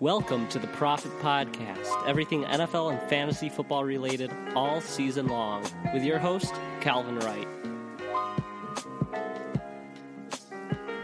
Welcome to the Profit Podcast, everything NFL and fantasy football related all season long, with your host, Calvin Wright.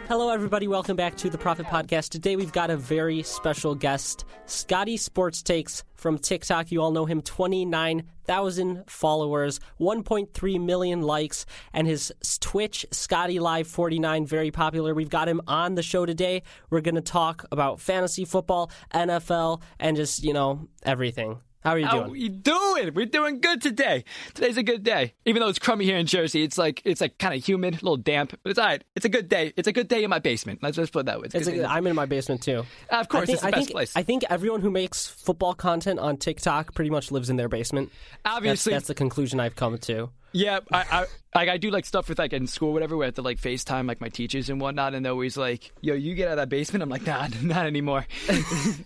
Hello, everybody. Welcome back to the Profit Podcast. Today we've got a very special guest, Scotty Sports Takes from TikTok. You all know him, 29,000 followers, 1.3 million likes, and his Twitch, Scotty Live 49, very popular. We've got him on the show today. We're going to talk about fantasy football, NFL, and just, you know, everything. How are you How doing? we doing? We're doing good today. Today's a good day. Even though it's crummy here in Jersey, it's like it's like kind of humid, a little damp, but it's all right. It's a good day. It's a good day in my basement. Let's just put it that way. It's It's a. I'm in my basement too. Of course, I think, it's the I best think, place. I think everyone who makes football content on TikTok pretty much lives in their basement. That's, Obviously, that's the conclusion I've come to. yeah. I, I like I do like stuff with like in school, whatever. We have to like FaceTime like my teachers and whatnot, and they're always like, "Yo, you get out of that basement." I'm like, "Nah, not anymore."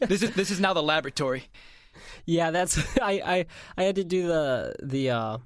this is this is now the laboratory. Yeah, that's I, I I had to do the the uh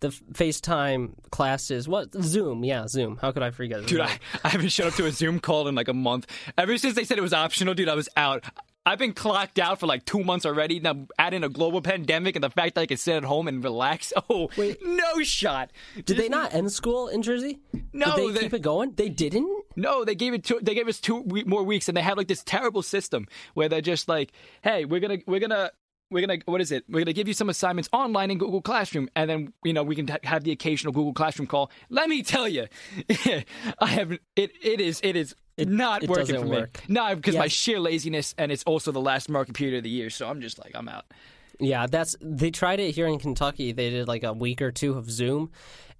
the FaceTime classes. What Zoom? Yeah, Zoom. How could I forget? Dude. I, I haven't showed up to a Zoom call in like a month. Ever since they said it was optional, dude, I was out. I've been clocked out for like two months already. Now, add in a global pandemic and the fact that I can sit at home and relax. Oh, Wait. no shot. Did they not end school in Jersey? No, Did they, they- keep it going? They didn't. No, they gave it two. They gave us two more weeks, and they had like this terrible system where they're just like, "Hey, we're gonna, we're gonna." We're gonna what is it? We're gonna give you some assignments online in Google Classroom, and then you know we can ha- have the occasional Google Classroom call. Let me tell you, I have it. It is it is not it working for work. me. No, because my sheer laziness, and it's also the last market period of the year, so I'm just like I'm out. Yeah, that's they tried it here in Kentucky. They did like a week or two of Zoom,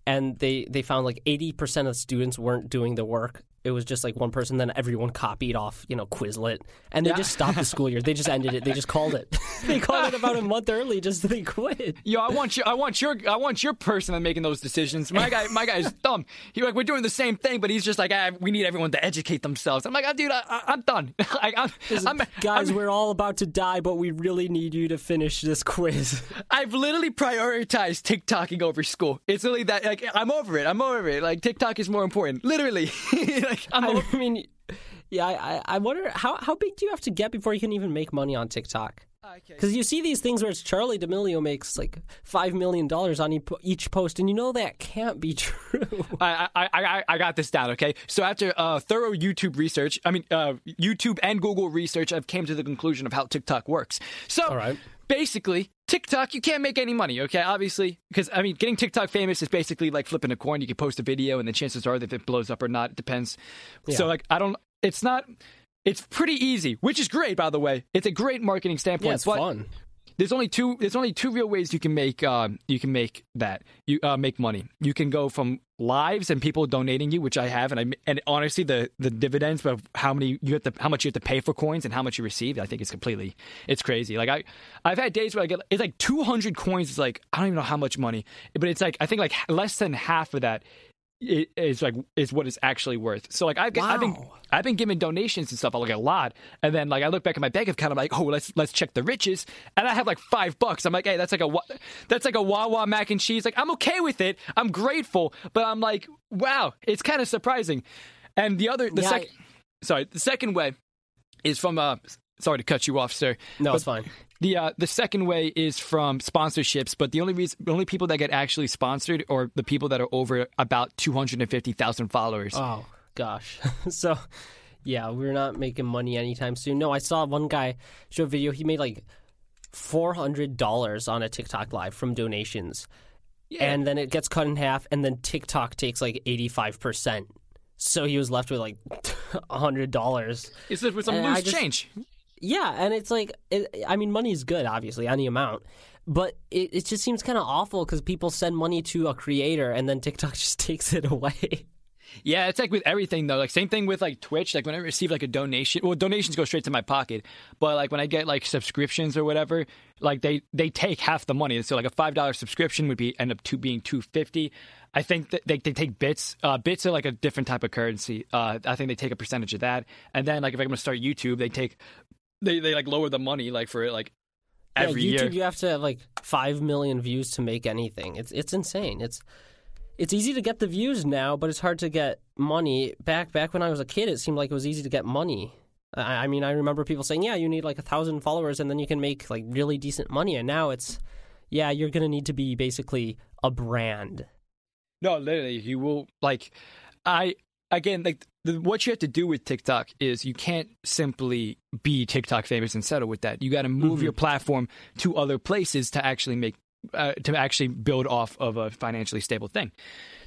and they they found like eighty percent of students weren't doing the work. It was just like one person. Then everyone copied off, you know, Quizlet, and they Yeah. just stopped the school year. They just ended it. They just called it. they called it about a month early. Just they quit. Yo, I want you. I want your. I want your person making those decisions. My guy. My guy's dumb. He like we're doing the same thing, but he's just like, ah, we need everyone to educate themselves. I'm like, ah, dude, I, I'm done. I, I'm, I'm, Guys, I'm- we're all about to die, but we really need you to finish this quiz. I've literally prioritized TikToking over school. It's literally that. Like, I'm over it. I'm over it. Like, TikTok is more important. Literally. Like, I'm. I mean, yeah, I, I- I wonder how how big do you have to get before you can even make money on TikTok? Because you see these things where it's Charli D'Amelio makes like five million dollars on each post, and you know that can't be true. I, I, I, I got this down, okay? So after uh, thorough YouTube research, I mean, uh, YouTube and Google research, I've came to the conclusion of how TikTok works. So right. basically, TikTok, you can't make any money, okay? Obviously, because I mean, getting TikTok famous is basically like flipping a coin. You can post a video, and the chances are that it blows up or not, it depends. So like, I don't. It's not. It's pretty easy, which is great, by the way. It's a great marketing standpoint. yeah, it's but fun. there's only two there's only two real ways you can make um, you can make that you uh, make money you can go from lives and people donating you which i have and i and honestly the the dividends of how many you have to how much you have to pay for coins and how much you receive i think it's completely it's crazy. Like i i've had days where i get it's like 200 coins is like i don't even know how much money but it's like i think like less than half of that i- is like is what it's actually worth. So like I've, I've been I've been giving donations and stuff like a lot, and then like I look back at my bank account, I'm like, oh, let's let's check the riches, and I have like five bucks. I'm like, hey, that's like a that's like a Wawa mac and cheese. Like I'm okay with it. I'm grateful, but I'm like, wow, it's kind of surprising. And the other the Yeah, second, sorry, the second way is from uh. Sorry to cut you off, sir. No, but it's fine. The uh, the second way is from sponsorships, but the only reason, the only people that get actually sponsored are the people that are over about two hundred and fifty thousand followers. Oh gosh. so yeah, we're not making money anytime soon. No, I saw one guy show a video. He made like four hundred dollars on a TikTok live from donations, and then it gets cut in half, and then TikTok takes like eighty five percent. So he was left with like hundred dollars. It's with some and loose just- change. Yeah, and it's like, it, I mean, money is good, obviously, any amount. But it, it just seems kind of awful because people send money to a creator and then TikTok just takes it away. Yeah, it's like with everything though. Like same thing with like Twitch. Like when I receive like a donation, well, donations go straight to my pocket. But like when I get like subscriptions or whatever, like they they take half the money. So like a five dollar subscription would be end up to being two fifty. I think that they, they take bits. Uh, bits are like a different type of currency. Uh, I think they take a percentage of that. And then like if I'm gonna start YouTube, they take they they like lower the money like for it like every yeah, YouTube, year. you have to have like five million views to make anything. It's it's insane. It's it's easy to get the views now, but it's hard to get money. Back back when I was a kid, it seemed like it was easy to get money. I, I mean, I remember people saying, "Yeah, you need like a thousand followers, and then you can make like really decent money." And now it's, yeah, you're gonna need to be basically a brand. No, literally, you will like. I again like the, what you have to do with TikTok is you can't simply be TikTok famous and settle with that. You got to move Mm-hmm. your platform to other places to actually make uh, to actually build off of a financially stable thing.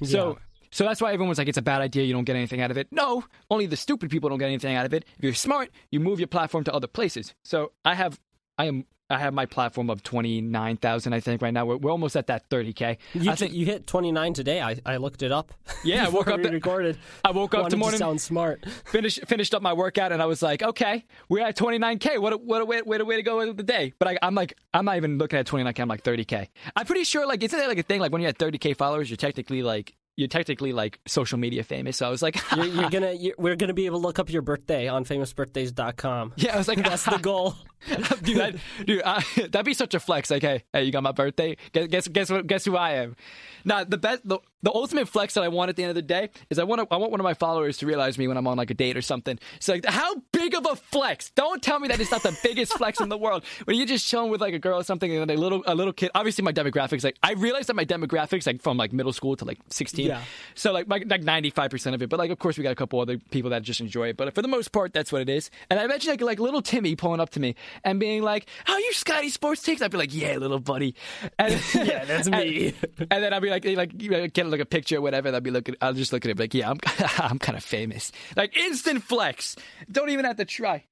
So. Yeah. So that's why everyone's like, it's a bad idea. You don't get anything out of it. No, only the stupid people don't get anything out of it. If you're smart, you move your platform to other places. So I have, I am, I have my platform of twenty nine thousand. I think right now we're, we're almost at that thirty k. You, I think you hit 29 today. I, I looked it up. Yeah, I woke up we recorded. I woke up the morning- To sound smart. finished finished up my workout and I was like, okay, we're at 29k. What a, what a way, way, to, way to go with the day. But I, I'm like, I'm not even looking at 29k. I'm like 30k. I'm pretty sure like isn't that like a thing? Like when you're at 30k followers, you're technically like you're technically like social media famous. So I was like, You're, you're gonna you're, we're gonna be able to look up your birthday on famousbirthdays.com. yeah, I was like, That's the goal. dude, that, dude, uh, that'd be such a flex. Like, hey, hey, you got my birthday. Guess, guess, guess what? Guess who I am? Now, the best, the, the ultimate flex that I want at the end of the day is I want to, I want one of my followers to realize me when I'm on like a date or something. It's like, how big of a flex? Don't tell me that it's not the biggest flex in the world. When you're just chilling with like a girl or something, and a little, a little kid. Obviously, my demographics, like, I realized that my demographics, like from like middle school to like 16. Yeah. So like, my, like 95 percent of it. But like, of course, we got a couple other people that just enjoy it. But for the most part, that's what it is. And I imagine like, like little Timmy pulling up to me and being like, "How you Scotty Sports Takes?" I'd be like, "Yeah, little buddy." And, Yeah, that's me. And, and then I'd be like, like you know, get like a picture or whatever. And I'd be looking. I'll just look at it like, "Yeah, I'm I'm kind of famous." Like instant flex. Don't even have to try.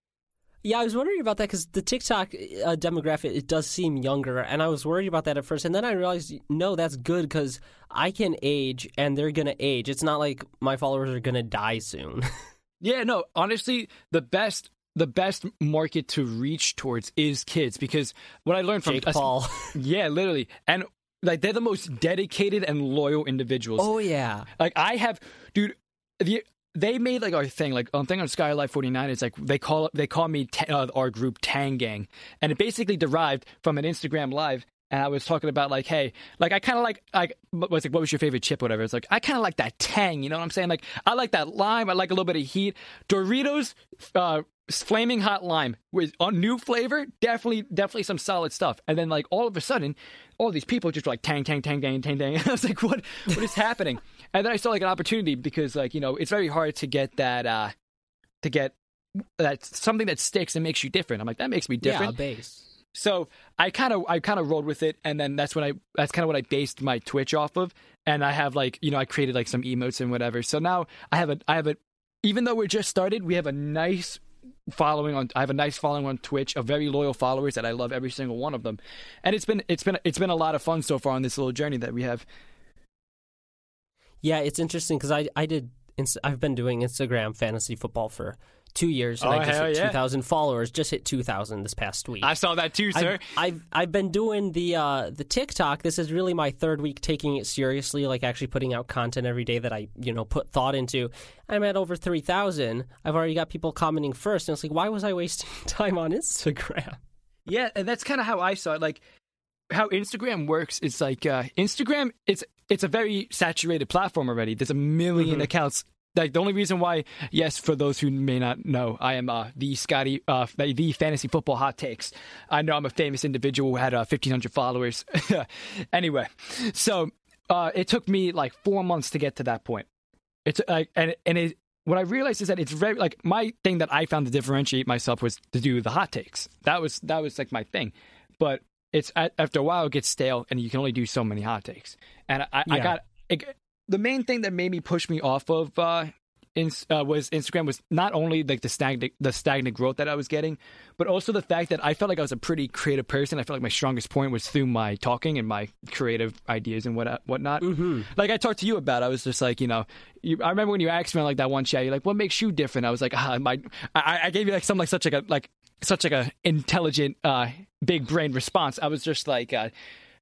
Yeah, I was wondering about that because the TikTok uh, demographic it does seem younger, and I was worried about that at first, and then I realized no, that's good because I can age and they're gonna age. It's not like my followers are gonna die soon. Yeah, no, honestly, the best the best market to reach towards is kids because what I learned from Jake Paul. Yeah, literally. And like they're the most dedicated and loyal individuals. oh yeah, Like I have, dude. The, they made like our thing, like on thing on Scotty Live Forty Nine. It's like they call they call me uh, our group Tang Gang, and it basically derived from an Instagram live. And I was talking about like, hey, like I kind of like, like, was like, what was your favorite chip, whatever? It's like I kind of like that tang. You know what I'm saying? Like I like that lime. I like a little bit of heat. Doritos, uh, flaming hot lime with a new flavor. Definitely, definitely some solid stuff. And then like all of a sudden, all these people just were like tang, tang, tang, tang, tang, tang. I was like, what, what is happening? And then I saw like an opportunity because like you know it's very hard to get that, uh to get that something that sticks and makes you different. I'm like that makes me different. yeah, base. So I kind of I kind of rolled with it, and then that's when I that's kind of what I based my Twitch off of. And I have like you know I created like some emotes and whatever. So now I have a I have a even though we're just started, we have a nice following on I have a nice following on Twitch of very loyal followers that I love every single one of them. And it's been it's been it's been a lot of fun so far on this little journey that we have. Yeah, it's interesting because I I did I've been doing Instagram fantasy football for two years, and Oh, I just hit yeah. two thousand followers. Just hit two thousand this past week. I saw that too, sir. I've, I've I've been doing the uh, the TikTok. This is really my third week taking it seriously, like actually putting out content every day that I you know put thought into. I'm at over three thousand. I've already got people commenting first, and it's like, why was I wasting time on Instagram? Yeah, and that's kind of how I saw it. Like how Instagram works. It's like uh, Instagram. It's it's a very saturated platform already. There's a 1000000 accounts. Like the only reason why, yes, for those who may not know, I am uh, the Scotty, uh, the fantasy football hot takes. I know I'm a famous individual who had uh, 1,500 followers. anyway, so uh, it took me like four months to get to that point. It's like and and it, what I realized is that it's very like my thing that I found to differentiate myself was to do the hot takes. That was that was like my thing, but it's after a while it gets stale and you can only do so many hot takes. And I, I got it, the main thing that made me push me off of uh, ins- uh, was Instagram was not only like the stagnant the stagnant growth that I was getting, but also the fact that I felt like I was a pretty creative person. I felt like my strongest point was through my talking and my creative ideas and what whatnot. Mm-hmm. Like I talked to you about, I was just like, you know, you, I remember when you asked me like that one chat, you're like, "What makes you different?" I was like, ah, my, I, I gave you like some like such like a like such like a intelligent, uh, big brain response. I was just like. Uh,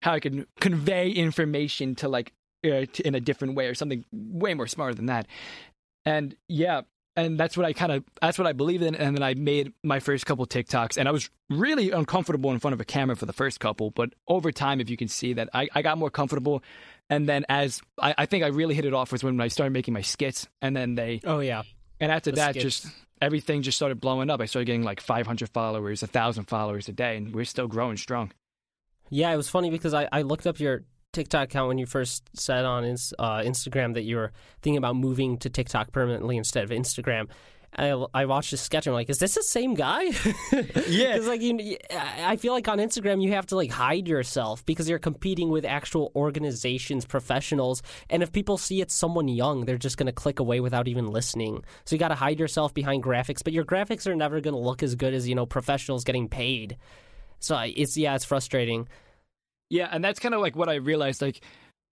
how I can convey information to like uh, in a different way or something way more smarter than that. And yeah, and that's what I kind of that's what I believe in. And then I made my first couple TikToks, and I was really uncomfortable in front of a camera for the first couple, but over time, if you can see that, I, I got more comfortable. And then as I, I think I really hit it off was when I started making my skits, and then they oh yeah, and after The that, skits. just everything just started blowing up. I started getting like 500 followers, a thousand followers a day, and we're still growing strong. Yeah, it was funny because I, I looked up your TikTok account when you first said on uh, Instagram that you were thinking about moving to TikTok permanently instead of Instagram. I, I watched this sketch and I'm like, is this the same guy? Yeah. because like you, I feel like on Instagram you have to like hide yourself because you're competing with actual organizations, professionals, and if people see it's someone young, they're just gonna click away without even listening. So you got to hide yourself behind graphics, but your graphics are never gonna look as good as you know professionals getting paid. So it's yeah, it's frustrating. Yeah, and that's kind of like what I realized. Like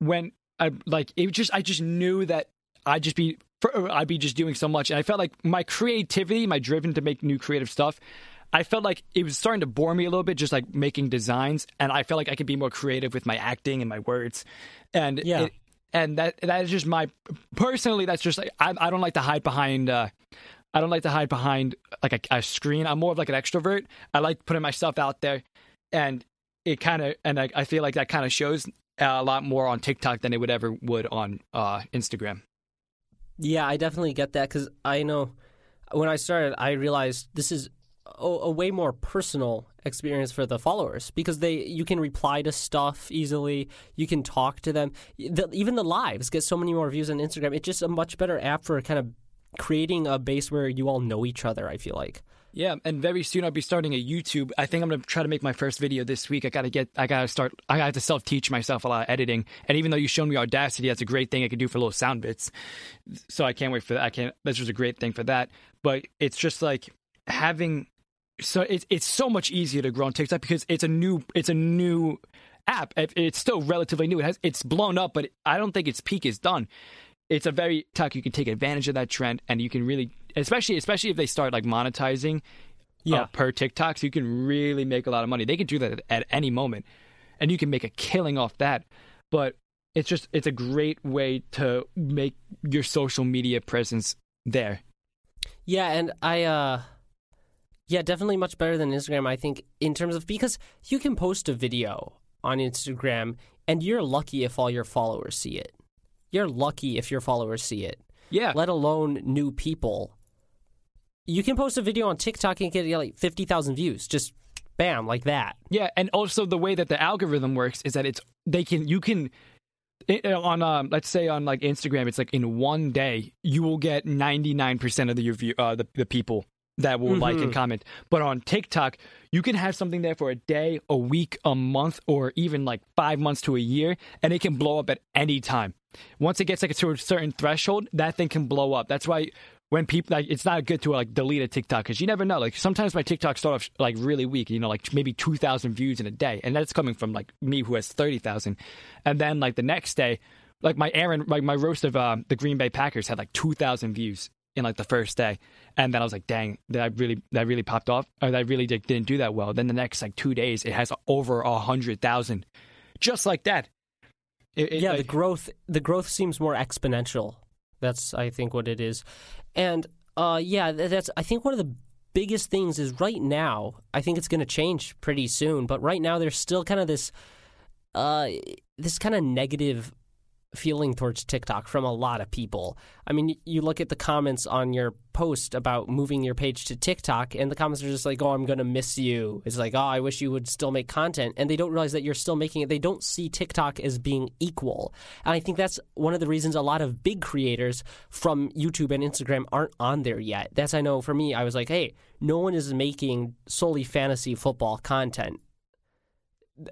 when I like it, just I just knew that I'd just be for- I'd be just doing so much, and I felt like my creativity, my driven to make new creative stuff. I felt like it was starting to bore me a little bit, just like making designs, and I felt like I could be more creative with my acting and my words, and Yeah. it, and that that is just my personally. That's just like I, I don't like to hide behind. Uh, I don't like to hide behind like a, a screen. I'm more of like an extrovert. I like putting myself out there, and it kind of and I, I feel like that kind of shows a lot more on TikTok than it would ever would on uh, Instagram. Yeah, I definitely get that because I know when I started, I realized this is a, a way more personal experience for the followers because they you can reply to stuff easily, you can talk to them. The, even the lives get so many more views on Instagram. It's just a much better app for kind of creating a base where you all know each other. I feel like. Yeah, and very soon I'll be starting a YouTube. I think I'm gonna try to make my first video this week. I gotta get, I gotta start, I have to self teach myself a lot of editing. And even though you showed me Audacity, that's a great thing I can do for little sound bits. So I can't wait for that. I can't. That's just a great thing for that. But it's just like having, so it's it's so much easier to grow on TikTok because it's a new, it's a new app. It's still relatively new. It has, it's blown up, but I don't think its peak is done it's a very talk you can take advantage of that trend and you can really especially especially if they start like monetizing Yeah. uh, per TikTok so you can really make a lot of money. They can do that at, at any moment and you can make a killing off that. But it's just it's a great way to make your social media presence there. Yeah, and I uh yeah, definitely much better than Instagram I think in terms of because you can post a video on Instagram and you're lucky if all your followers see it. You're lucky if your followers see it, Yeah. let alone new people. You can post a video on TikTok and get like 50,000 views just bam like that. Yeah, and also the way that the algorithm works is that it's they can you can it, on um, let's say on like Instagram, it's like in one day you will get ninety nine percent of the your view, uh, the the people that will like and comment. But on TikTok, you can have something there for a day, a week, a month, or even like five months to a year, and it can blow up at any time. Once it gets like to a certain threshold, that thing can blow up. That's why when people like it's not good to like delete a TikTok because you never know. Like sometimes my TikTok start off like really weak, you know, like maybe two thousand views in a day, and that's coming from like me who has thirty thousand, and then like the next day, like my Aaron, like my roast of uh, the Green Bay Packers had like two thousand views in like the first day, and then I was like, dang, that really that really popped off, or that really did, didn't do that well. Then the next like two days, it has over a hundred thousand, just like that. It- it, yeah, like- the growth the growth seems more exponential. That's I think what it is, and uh, yeah, that's I think one of the biggest things is right now. I think it's going to change pretty soon, but right now there's still kind of this uh, this kind of negative feeling towards TikTok from a lot of people. I mean, you look at the comments on your post about moving your page to TikTok, and the comments are just like, "Oh, I'm gonna miss you." It's like, "Oh, I wish you would still make content," and they don't realize that you're still making it. They don't see TikTok as being equal, and I think that's one of the reasons a lot of big creators from YouTube and Instagram aren't on there yet. That's I know for me, I was like, "Hey, no one is making solely fantasy football content."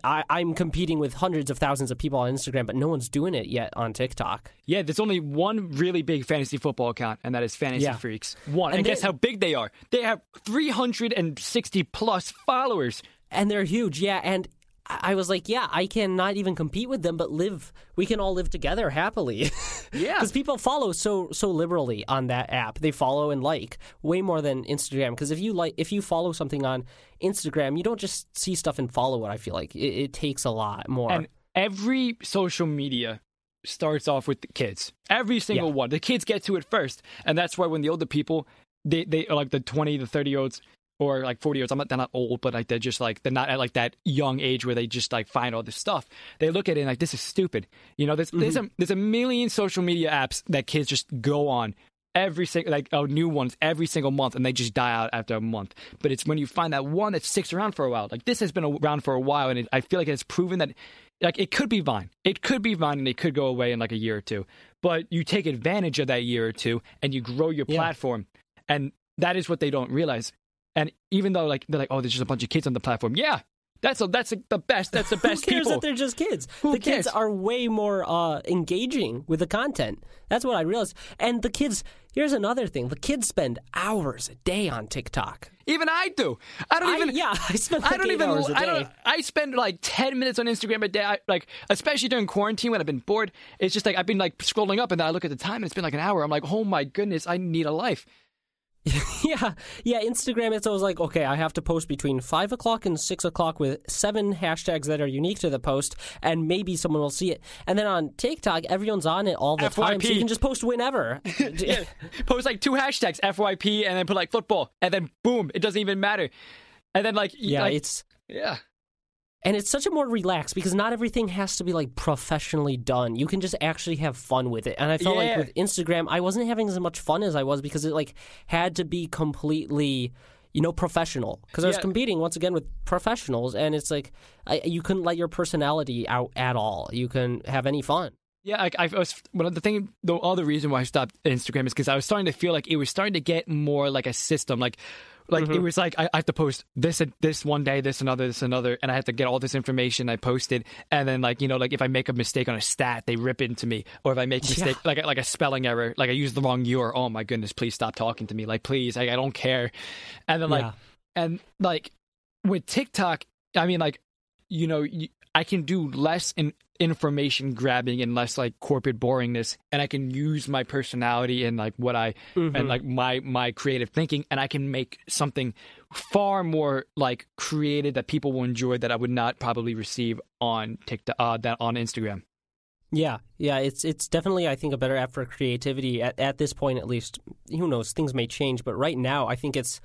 I, I'm competing with hundreds of thousands of people on Instagram, but no one's doing it yet on TikTok. Yeah, there's only one really big fantasy football account, and that is Fantasy Yeah. Freaks. One. And And, guess how big they are? They have 360 plus followers. and they're huge yeah and I was like, yeah, I cannot even compete with them, but live. We can all live together happily. Yeah. because people follow so so liberally on that app. They follow and like way more than Instagram. Because if you like, if you follow something on Instagram, you don't just see stuff and follow it. I feel like it, it takes a lot more. And every social media starts off with the kids. Every single Yeah. one. The kids get to it first. And that's why when the older people, they, they are like the 20, the 30 year olds, or like 40 year olds, I'm not, they're not old, but like they're just like, they're not at like that young age where they just like find all this stuff. They look at it and like, this is stupid. You know, there's, there's, mm-hmm. a, there's a million social media apps that kids just go on every single like oh, new ones every single month and they just die out after a month but it's when you find that one that sticks around for a while like this has been around for a while and it, i feel like it's proven that like it could be vine it could be vine and it could go away in like a year or two but you take advantage of that year or two and you grow your Yeah. platform and that is what they don't realize and even though like they're like oh there's just a bunch of kids on the platform yeah that's a, that's the best that's the best Who cares people that they're just kids? Who the kids are way more uh, engaging with the content. That's what I realized. And the kids, here's another thing: the kids spend hours a day on TikTok. even i do i don't I- even yeah, I spend like I don't even. hours a I don't. I spend like ten minutes on Instagram a day. I, like, especially during quarantine when I've been bored. It's just like I've been like scrolling up, and then I look at the time, and it's been like an hour. I'm like, oh my goodness, I need a life. Yeah, yeah. Instagram, it's always like, okay, I have to post between five o'clock and six o'clock with seven hashtags that are unique to the post, and maybe someone will see it. And then on TikTok, everyone's on it all the time, so you can just post whenever. Yeah, post like two hashtags, FYP, and then put like football, and then boom, it doesn't even matter. And then like, yeah, like, it's yeah, and it's such a more relaxed because not everything has to be like professionally done. You can just actually have fun with it. And I felt like with Instagram, I wasn't having as much fun as I was because it like had to be completely, you know, professional. Because I was Yeah. competing once again with professionals, and it's like I, you couldn't let your personality out at all. You can have any fun. Yeah, like I was. One of the thing, the other reason why I stopped Instagram is because I was starting to feel like it was starting to get more like a system. Like, like Mm-hmm. it was like I, I have to post this this one day, this another, this another, and I have to get all this information I posted, and then like you know, like if I make a mistake on a stat, they rip into me, or if I make a mistake like a- like a spelling error, like I use the wrong year, oh my goodness, please stop talking to me, like please, I, I don't care, and then like Yeah. and like with TikTok, I mean, like you know, I can do less in information grabbing and less like corporate boringness, and I can use my personality and like what I and like my my creative thinking, and I can make something far more like creative that people will enjoy that I would not probably receive on TikTok uh, than on Instagram. Yeah, yeah, it's it's definitely I think a better app for creativity at at this point at least. Who knows, things may change, but right now I think it's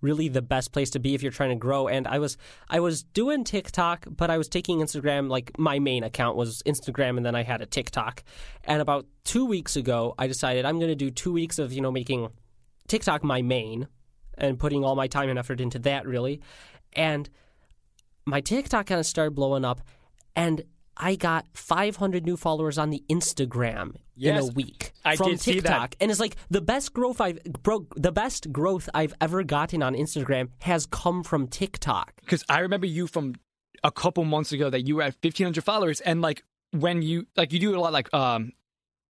really the best place to be if you're trying to grow. And I was I was doing TikTok, but I was taking Instagram like my main account was Instagram and then I had a TikTok. And about 2 weeks ago, I decided I'm going to do 2 weeks of, you know, making TikTok my main and putting all my time and effort into that really. And my TikTok kind of started blowing up, and I got 500 new followers on the Instagram in a week I from did see that. TikTok, and it's like the best growth I've bro- the best growth I've ever gotten on Instagram has come from TikTok. because I remember you from a couple months ago that you were at fifteen hundred followers, and like when you like you do a lot like um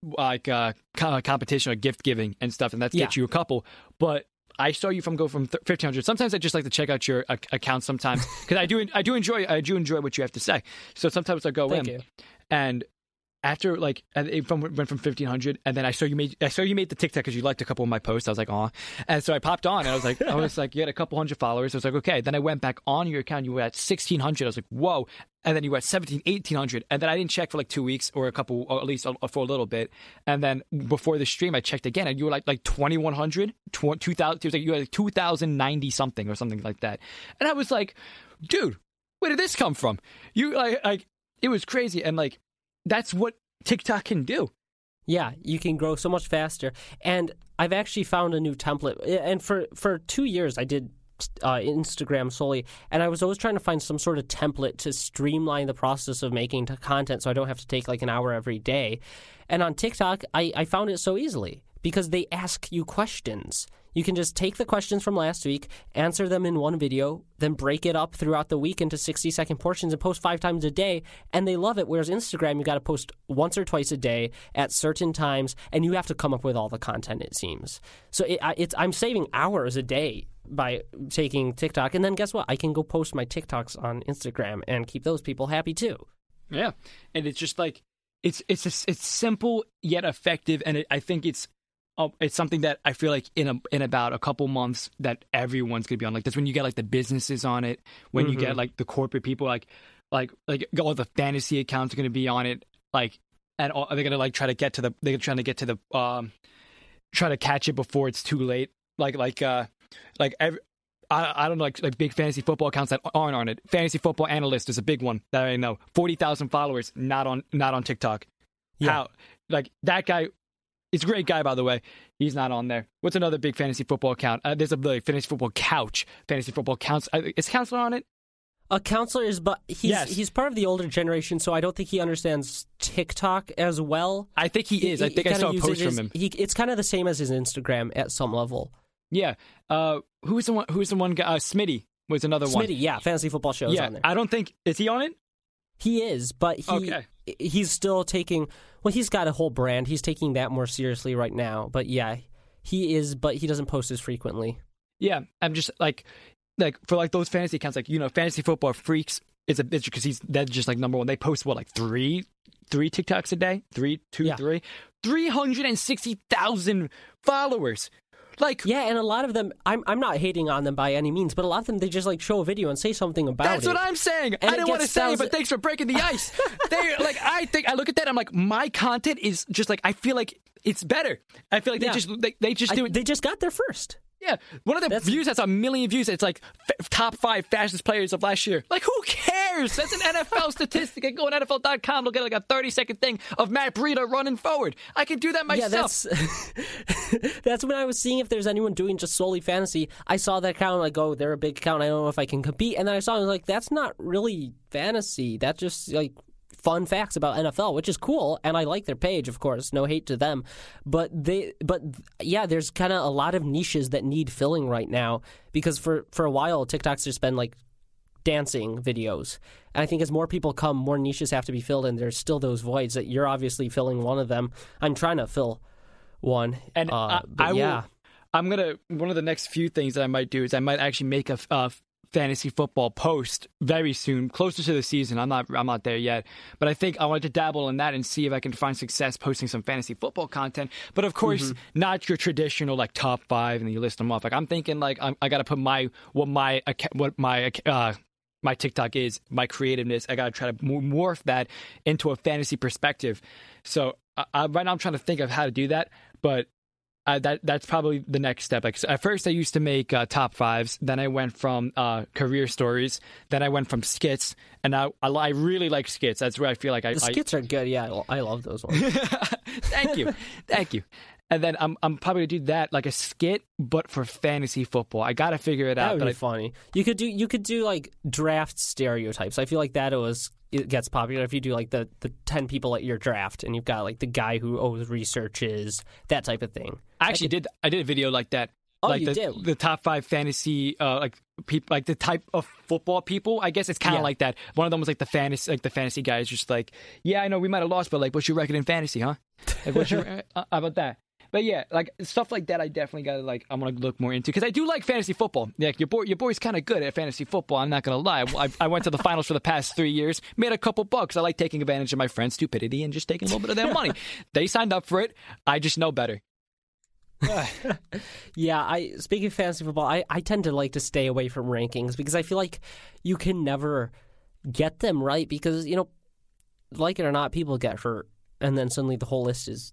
like uh competition or gift giving and stuff, and that gets you a couple. But I saw you from go from fifteen hundred. Sometimes I just like to check out your ac- account sometimes because I do I do enjoy I do enjoy what you have to say. So sometimes I go Thank in you. and. After like it went from fifteen hundred, and then I saw you made I saw you made the TikTok because you liked a couple of my posts. I was like, oh, and so I popped on and I was like, I was like, you had a couple hundred followers. I was like, okay. Then I went back on your account. You were at sixteen hundred. I was like, whoa. And then you were at 17, 1800. And then I didn't check for like two weeks or a couple, or at least uh, for a little bit. And then before the stream, I checked again, and you were like like twenty one hundred, two thousand. It was like you had like two thousand ninety something or something like that. And I was like, dude, where did this come from? You like like it was crazy, and like that's what TikTok can do. Yeah, you can grow so much faster. And I've actually found a new template. And for for two years, I did uh, Instagram solely, and I was always trying to find some sort of template to streamline the process of making content, so I don't have to take like an hour every day. And on TikTok, I, I found it so easily because they ask you questions. You can just take the questions from last week, answer them in one video, then break it up throughout the week into 60 second portions and post five times a day. And they love it. Whereas Instagram, you got to post once or twice a day at certain times, and you have to come up with all the content, it seems. So it, it's, I'm saving hours a day by taking TikTok. And then guess what? I can go post my TikToks on Instagram and keep those people happy too. Yeah, and it's just like it's it's it's simple yet effective, and it, I think it's it's something that I feel like in a in about a couple months that everyone's gonna be on. Like that's when you get like the businesses on it, when mm-hmm. you get like the corporate people, like like like all the fantasy accounts are gonna be on it, like and all, they're gonna like try to get to the they're trying to get to the um try to catch it before it's too late. Like like uh like every, I, I don't know, like, like big fantasy football accounts that aren't on it. Fantasy football analyst is a big one that I know. Forty thousand followers, not on not on TikTok. Yeah. How like that guy is a great guy by the way. He's not on there. What's another big fantasy football account? Uh, there's a like, fantasy football couch. Fantasy football counts. Uh, is counselor on it? A counselor is, but he's yes. he's part of the older generation, so I don't think he understands TikTok as well. I think he is. He, I think I saw a post from him. He, it's kind of the same as his Instagram at some level. Yeah. Uh, who's the one? Who's the one guy? Uh, Smitty was another Smitty, one. Smitty, yeah, fantasy football shows yeah, on there. I don't think is he on it. He is, but he okay. he's still taking. Well, he's got a whole brand. He's taking that more seriously right now. But yeah, he is, but he doesn't post as frequently. Yeah, I'm just like, like for like those fantasy accounts, like you know, fantasy football freaks. It's a bitch because he's that's just like number one. They post what like three, three TikToks a day, three, two, yeah. three, three hundred and sixty thousand followers. Like yeah, and a lot of them, I'm I'm not hating on them by any means, but a lot of them they just like show a video and say something about that's it. That's what I'm saying. I didn't want to say, but thanks for breaking the ice. they like I think I look at that, I'm like my content is just like I feel like it's better. I feel like yeah. they just they, they just do it. They just got there first. Yeah, one of the That's... views has a million views. It's like f- top five fastest players of last year. Like, who cares? That's an NFL statistic. I go on NFL.com, look at like a 30 second thing of Matt Breida running forward. I can do that myself. Yeah, that's, that's when I was seeing if there's anyone doing just solely fantasy. I saw that account, like, oh, they're a big account. I don't know if I can compete. And then I saw, I was like, that's not really fantasy. That just like fun facts about NFL, which is cool, and I like their page, of course. No hate to them, but they, but yeah, there's kind of a lot of niches that need filling right now because for for a while TikTok's just been like dancing videos, and I think as more people come, more niches have to be filled, and there's still those voids that you're obviously filling one of them. I'm trying to fill one, and uh, I, I yeah. Will, I'm gonna one of the next few things that I might do is I might actually make a, a fantasy football post very soon, closer to the season. I'm not I'm not there yet, but I think I wanted to dabble in that and see if I can find success posting some fantasy football content. But of course, mm-hmm. not your traditional like top five and you list them off. Like I'm thinking like I'm, i got to put my what my what my uh, my TikTok is, my creativeness. I got to try to morph that into a fantasy perspective. So I, I, right now I'm trying to think of how to do that, but uh, that that's probably the next step. Like at first, I used to make uh, top fives. Then I went from uh, career stories. Then I went from skits, and I, I, I really like skits. That's where I feel like I the skits I, are good. Yeah, I love those ones. Thank you, thank you. And then I'm I'm probably gonna do that like a skit, but for fantasy football. I gotta figure it that out. That would be I, funny. You could do you could do like draft stereotypes. I feel like that was it gets popular if you do like the, the 10 people at your draft and you've got like the guy who always researches that type of thing i actually could... did i did a video like that oh, like you the, did. the top five fantasy uh, like people like the type of football people i guess it's kind of yeah. like that one of them was like the fantasy like the fantasy guy is just like yeah i know we might have lost but like what's your record in fantasy huh like what's your uh, how about that but yeah, like stuff like that, I definitely got to like. I'm gonna look more into because I do like fantasy football. Like your boy, your boy's kind of good at fantasy football. I'm not gonna lie. I, I went to the finals for the past three years, made a couple bucks. I like taking advantage of my friends' stupidity and just taking a little bit of their money. They signed up for it. I just know better. yeah, I speaking of fantasy football, I, I tend to like to stay away from rankings because I feel like you can never get them right because you know, like it or not, people get hurt, and then suddenly the whole list is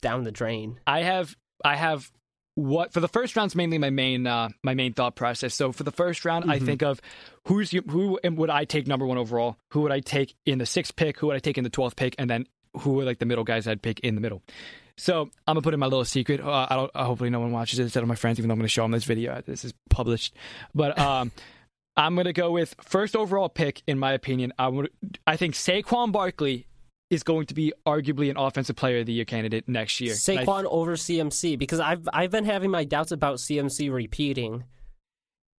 down the drain. I have I have what for the first round's mainly my main uh, my main thought process. So for the first round, mm-hmm. I think of who's who would I take number one overall? Who would I take in the sixth pick? Who would I take in the twelfth pick? And then who are like the middle guys I'd pick in the middle. So I'm gonna put in my little secret. Uh, I don't. Uh, hopefully, no one watches it instead of my friends, even though I'm gonna show them this video. This is published, but um, I'm gonna go with first overall pick. In my opinion, I would. I think Saquon Barkley is going to be arguably an offensive player of the year candidate next year. Saquon over CMC because I've I've been having my doubts about CMC repeating.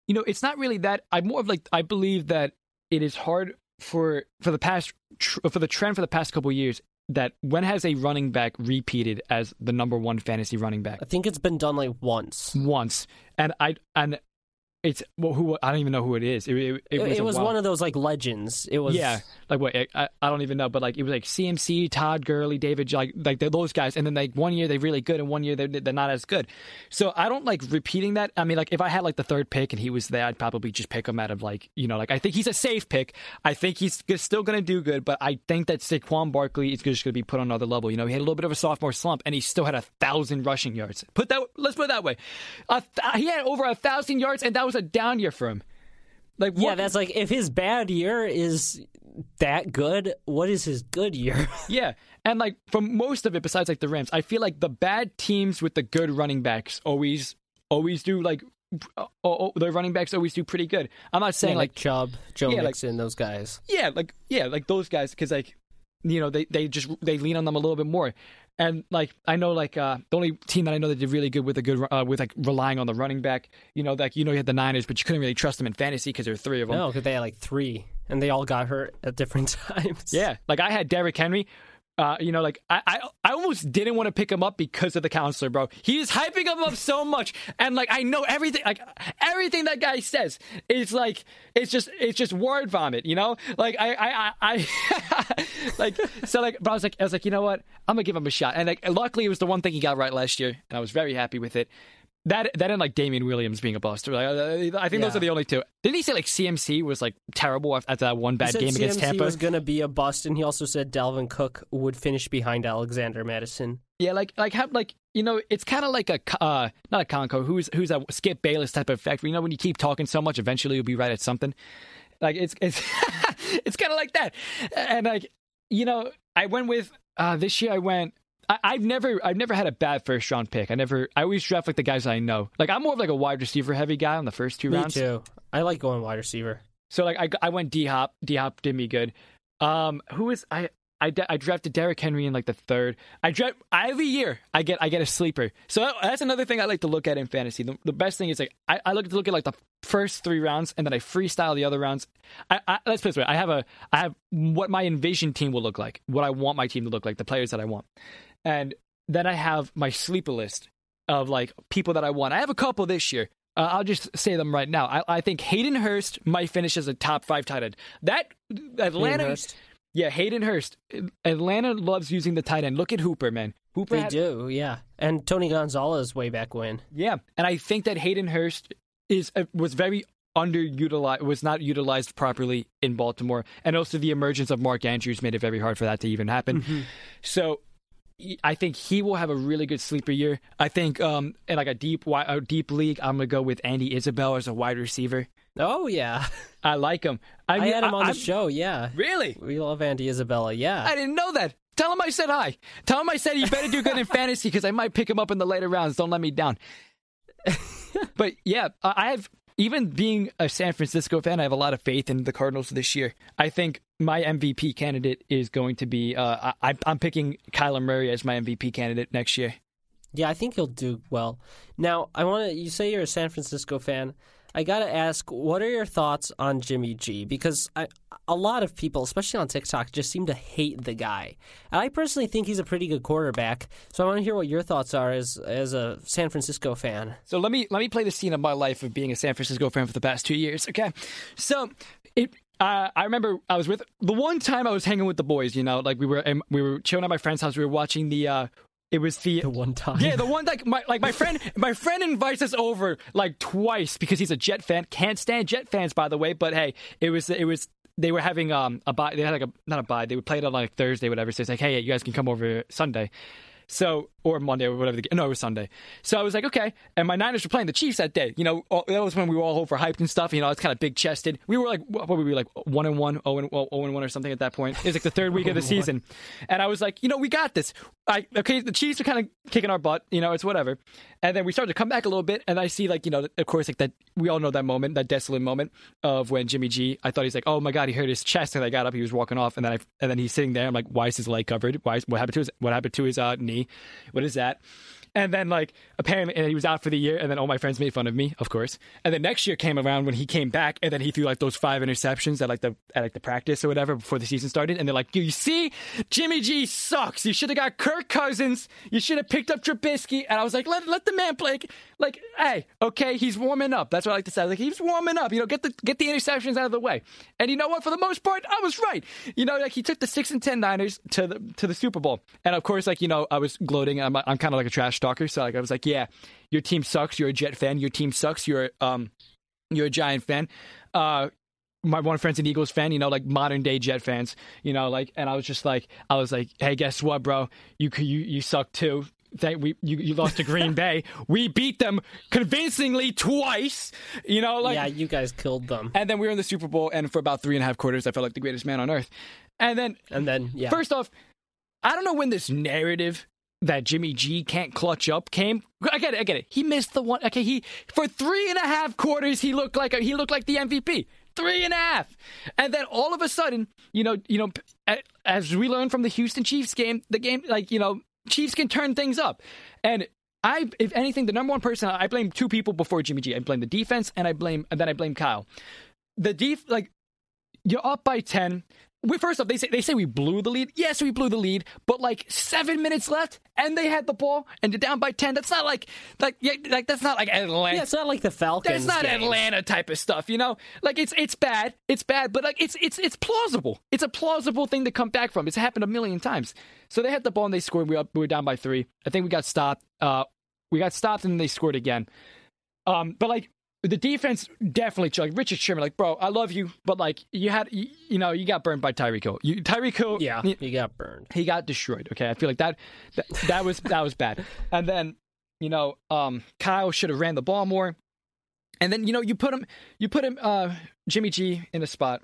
you know, it's not really that. I'm more of like I believe that it is hard for for the past tr- uh, for the trend for the past couple of years that when has a running back repeated as the number one fantasy running back I think it's been done like once. once, and I and it's well, who I don't even know who it is. It, it, It, was, it was one of those like legends. It was yeah, like what I, I don't even know, but like it was like CMC, Todd Gurley, David, like like those guys, and then like one year they're really good, and one year they're they're not as good. So I don't like repeating that. I mean, like if I had like the third pick and he was there, I'd probably just pick him out of like you know, like I think he's a safe pick. I think he's still going to do good, but I think that Saquon Barkley is just going to be put on another level. You know, he had a little bit of a sophomore slump, and he still had a thousand rushing yards. Put that, let's put it that way. A th- he had over a thousand yards, and that was a down year for him. Like Yeah, that's like if his bad year is that good, what is his good year? Yeah, and like for most of it, besides like the Rams, I feel like the bad teams with the good running backs always always do like uh, oh, their running backs always do pretty good. I'm not saying Yeah, like like Chubb, Joe Yeah, like- Mixon, those guys. yeah, like yeah, like those guys because like you know they they just they lean on them a little bit more. And like I know, like uh, the only team that I know that did really good with a good uh, with like relying on the running back, you know, like you know you had the Niners, but you couldn't really trust them in fantasy because there were three of them. No, because they had like three, and they all got hurt at different times. Yeah, like I had Derrick Henry. Uh, you know, like I, I, I almost didn't want to pick him up because of the counselor, bro. He is hyping him up so much, and like I know everything, like everything that guy says is like it's just it's just word vomit, you know. Like I, I, I, I like so like, but I was like, I was like, you know what? I'm gonna give him a shot, and like luckily it was the one thing he got right last year, and I was very happy with it. That that and like Damien Williams being a bust. Like, uh, I think those are the only two. Didn't he say like CMC was like terrible after that one bad game against Tampa? was going to be a bust, and he also said Dalvin Cook would finish behind Alexander Mattison. Yeah, like like have like you know, it's kind of like a uh, not a Conco who's who's a Skip Bayless type of effect. You know, when you keep talking so much, eventually you'll be right at something. Like it's it's it's kind of like that. And like you know, I went with uh, this year. I went. I, I've never I've never had a bad first round pick. I never I always draft like the guys I know. Like I'm more of like a wide receiver heavy guy on the first two Me rounds. Me too. I like going wide receiver. So like I, I went D Hop. D Hop did me good. Um, who is I? I, I drafted Derrick Henry in like the third. I draft every year. I get I get a sleeper. So that- that's another thing I like to look at in fantasy. The, the best thing is like I, I look to look at like the first three rounds and then I freestyle the other rounds. I, I let's put it this way. I have a I have what my envision team will look like. What I want my team to look like. The players that I want, and then I have my sleeper list of like people that I want. I have a couple this year. Uh, I'll just say them right now. I, I think Hayden Hurst might finish as a top five tight end. That Atlanta, Hurst? yeah, Hayden Hurst. Atlanta loves using the tight end. Look at Hooper, man. Hooper, They had- do, yeah. And Tony Gonzalez way back when. yeah, and I think that Hayden Hurst is uh, was very underutilized, was not utilized properly in Baltimore, and also the emergence of Mark Andrews made it very hard for that to even happen. So. I think he will have a really good sleeper year. I think, um, in like a deep, a deep league, I'm gonna go with Andy Isabella as a wide receiver. Oh yeah, I like him. I, mean, had him on the I'm- show. Yeah, Really? we love Andy Isabella. Yeah, I didn't know that. Tell him I said hi. Tell him I said he better do good in fantasy because I might pick him up in the later rounds. Don't let me down. but yeah, I I have even being a San Francisco fan, I have a lot of faith in the Cardinals this year. I think my MVP candidate is going to be. Uh, I, I'm picking Kyler Murray as my MVP candidate next year. yeah. I think he'll do well. Now, I want to. You say you're a San Francisco fan. I gotta ask, what are your thoughts on Jimmy G? Because I, a lot of people, especially on TikTok, just seem to hate the guy. And I personally think he's a pretty good quarterback. So I want to hear what your thoughts are as as a San Francisco fan. So let me let me play the scene of my life of being a San Francisco fan for the past two years. Okay, so it. Uh, I remember I was with the one time I was hanging with the boys. You know, like we were we were chilling at my friend's house. We were watching the. Uh, it was the The one time, yeah, the one like my like my friend my friend invites us over like twice because he's a Jet fan. Can't stand Jet fans, by the way. But hey, it was it was they were having um a buy. They had like a not a buy. They would play it on like Thursday, whatever. So it's like, hey, you guys can come over Sunday. So or Monday or whatever. The, no, it was Sunday. So I was like, okay. And my Niners were playing the Chiefs that day. You know, all- that was when we were all overhyped and stuff. You know, I was kind of big chested. We were like, what were we like, one and one, oh and, oh and one or something at that point. It was like the third week of the season. And I was like, you know, we got this. I, okay, the Chiefs are kind of kicking our butt. You know, it's whatever. And then we started to come back a little bit. And I see, like, you know, of course, like that, we all know that moment, that desolate moment of when Jimmy G, I thought he's like, oh my God, he hurt his chest. And I got up, he was walking off. And then I, and then he's sitting there. I'm like, why is his leg covered? Why is, what happened to his, what happened to his uh, knee? What is that? And then like apparently, and he was out for the year. And then all my friends made fun of me, of course. And then next year came around when he came back, and then he threw like those five interceptions at like the at like the practice or whatever before the season started. And they're like, "You see, Jimmy G sucks. You should have got Kirk Cousins. You should have picked up Trubisky." And I was like, "Let let the man play. Like, hey, okay, he's warming up. That's what I like to say. Like, he's warming up. You know, get the get the interceptions out of the way." And you know what? For the most part, I was right. You know, like he took the six and ten Niners to the to the Super Bowl. And of course, like you know, I was gloating. I'm I'm kind of like a trash talker, so like I was like, "Yeah, your team sucks. You're a Jet fan. Your team sucks. You're um, you're a Giant fan." Uh, my one friend's an Eagles fan, you know, like modern day Jet fans, you know, like, and I was just like, I was like, hey, guess what, bro? You you you suck too. That we you, you lost to Green Bay. We beat them convincingly twice, you know, like yeah, you guys killed them. and then we were in the Super Bowl, and for about three and a half quarters, I felt like the greatest man on earth. And then, And then yeah, first off, I don't know when this narrative that Jimmy G can't clutch up came. I get it. I get it. He missed the one. Okay, he for three and a half quarters, he looked like a, he looked like the MVP. Three and a half, and then all of a sudden, you know, you know, as we learned from the Houston Chiefs game, the game, like you know, Chiefs can turn things up, and. I, if anything, the number one person I blame two people before Jimmy G. I blame the defense, and I blame, and then I blame Kyle. The def, like you're up by 10. We, first off, they say they say we blew the lead. Yes, we blew the lead, but like seven minutes left, and they had the ball, and they're down by ten. That's not like like yeah, like that's not like Atlanta. yeah, it's not like the Falcons. that's not game. Atlanta type of stuff, you know. Like it's it's bad, it's bad, but like it's it's it's plausible. It's a plausible thing to come back from. It's happened a million times. So they had the ball and they scored. We, up, we were down by three. I think we got stopped. Uh, we got stopped and they scored again. Um, but like the defense definitely like Richard Sherman, like bro, I love you, but like you had you, you know you got burned by Tyreek Hill. You Tyreek Hill, Yeah, he, you got burned. he got destroyed. Okay, I feel like that that, that was that was bad. And then you know um, Kyle should have ran the ball more. And then you know you put him you put him uh, Jimmy G in a spot.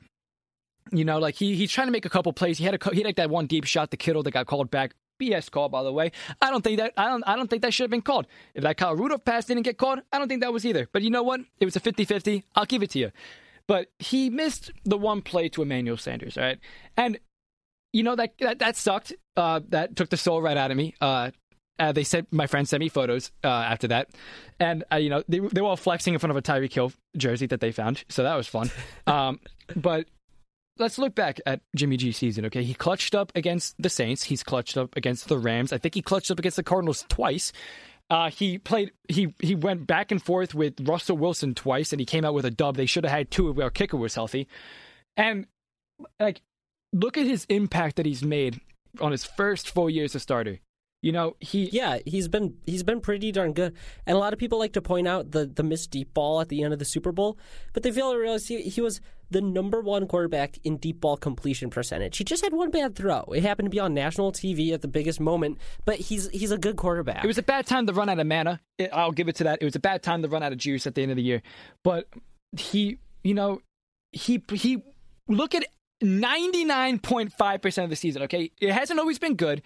You know, like he he's trying to make a couple plays. He had a he had like that one deep shot the Kittle that got called back. BS call, by the way. I don't think that I don't I don't think that should have been called. If that Kyle Rudolph pass didn't get called, I don't think that was either. But you know what? It was a 50-50. I'll give it to you. But he missed the one play to Emmanuel Sanders, right? And you know that that, that sucked. Uh, that took the soul right out of me. Uh, uh, they said my friend sent me photos uh, after that, and uh, you know they they were all flexing in front of a Tyreek Hill jersey that they found, so that was fun. Um, but let's look back at Jimmy G's season. Okay, he clutched up against the Saints. He's clutched up against the Rams. I think he clutched up against the Cardinals twice. Uh, he played. He he went back and forth with Russell Wilson twice, and he came out with a dub. They should have had two if our kicker was healthy. And like, look at his impact that he's made on his first four years as starter. You know, he Yeah, he's been he's been pretty darn good, and a lot of people like to point out the the missed deep ball at the end of the Super Bowl, but they fail to realize he, he was the number one quarterback in deep ball completion percentage. He just had one bad throw. It happened to be on national TV at the biggest moment, but he's he's a good quarterback. It was a bad time to run out of mana. It, I'll give it to that. It was a bad time to run out of juice at the end of the year. But he, you know, he he look at 99.5% of the season, okay? It hasn't always been good,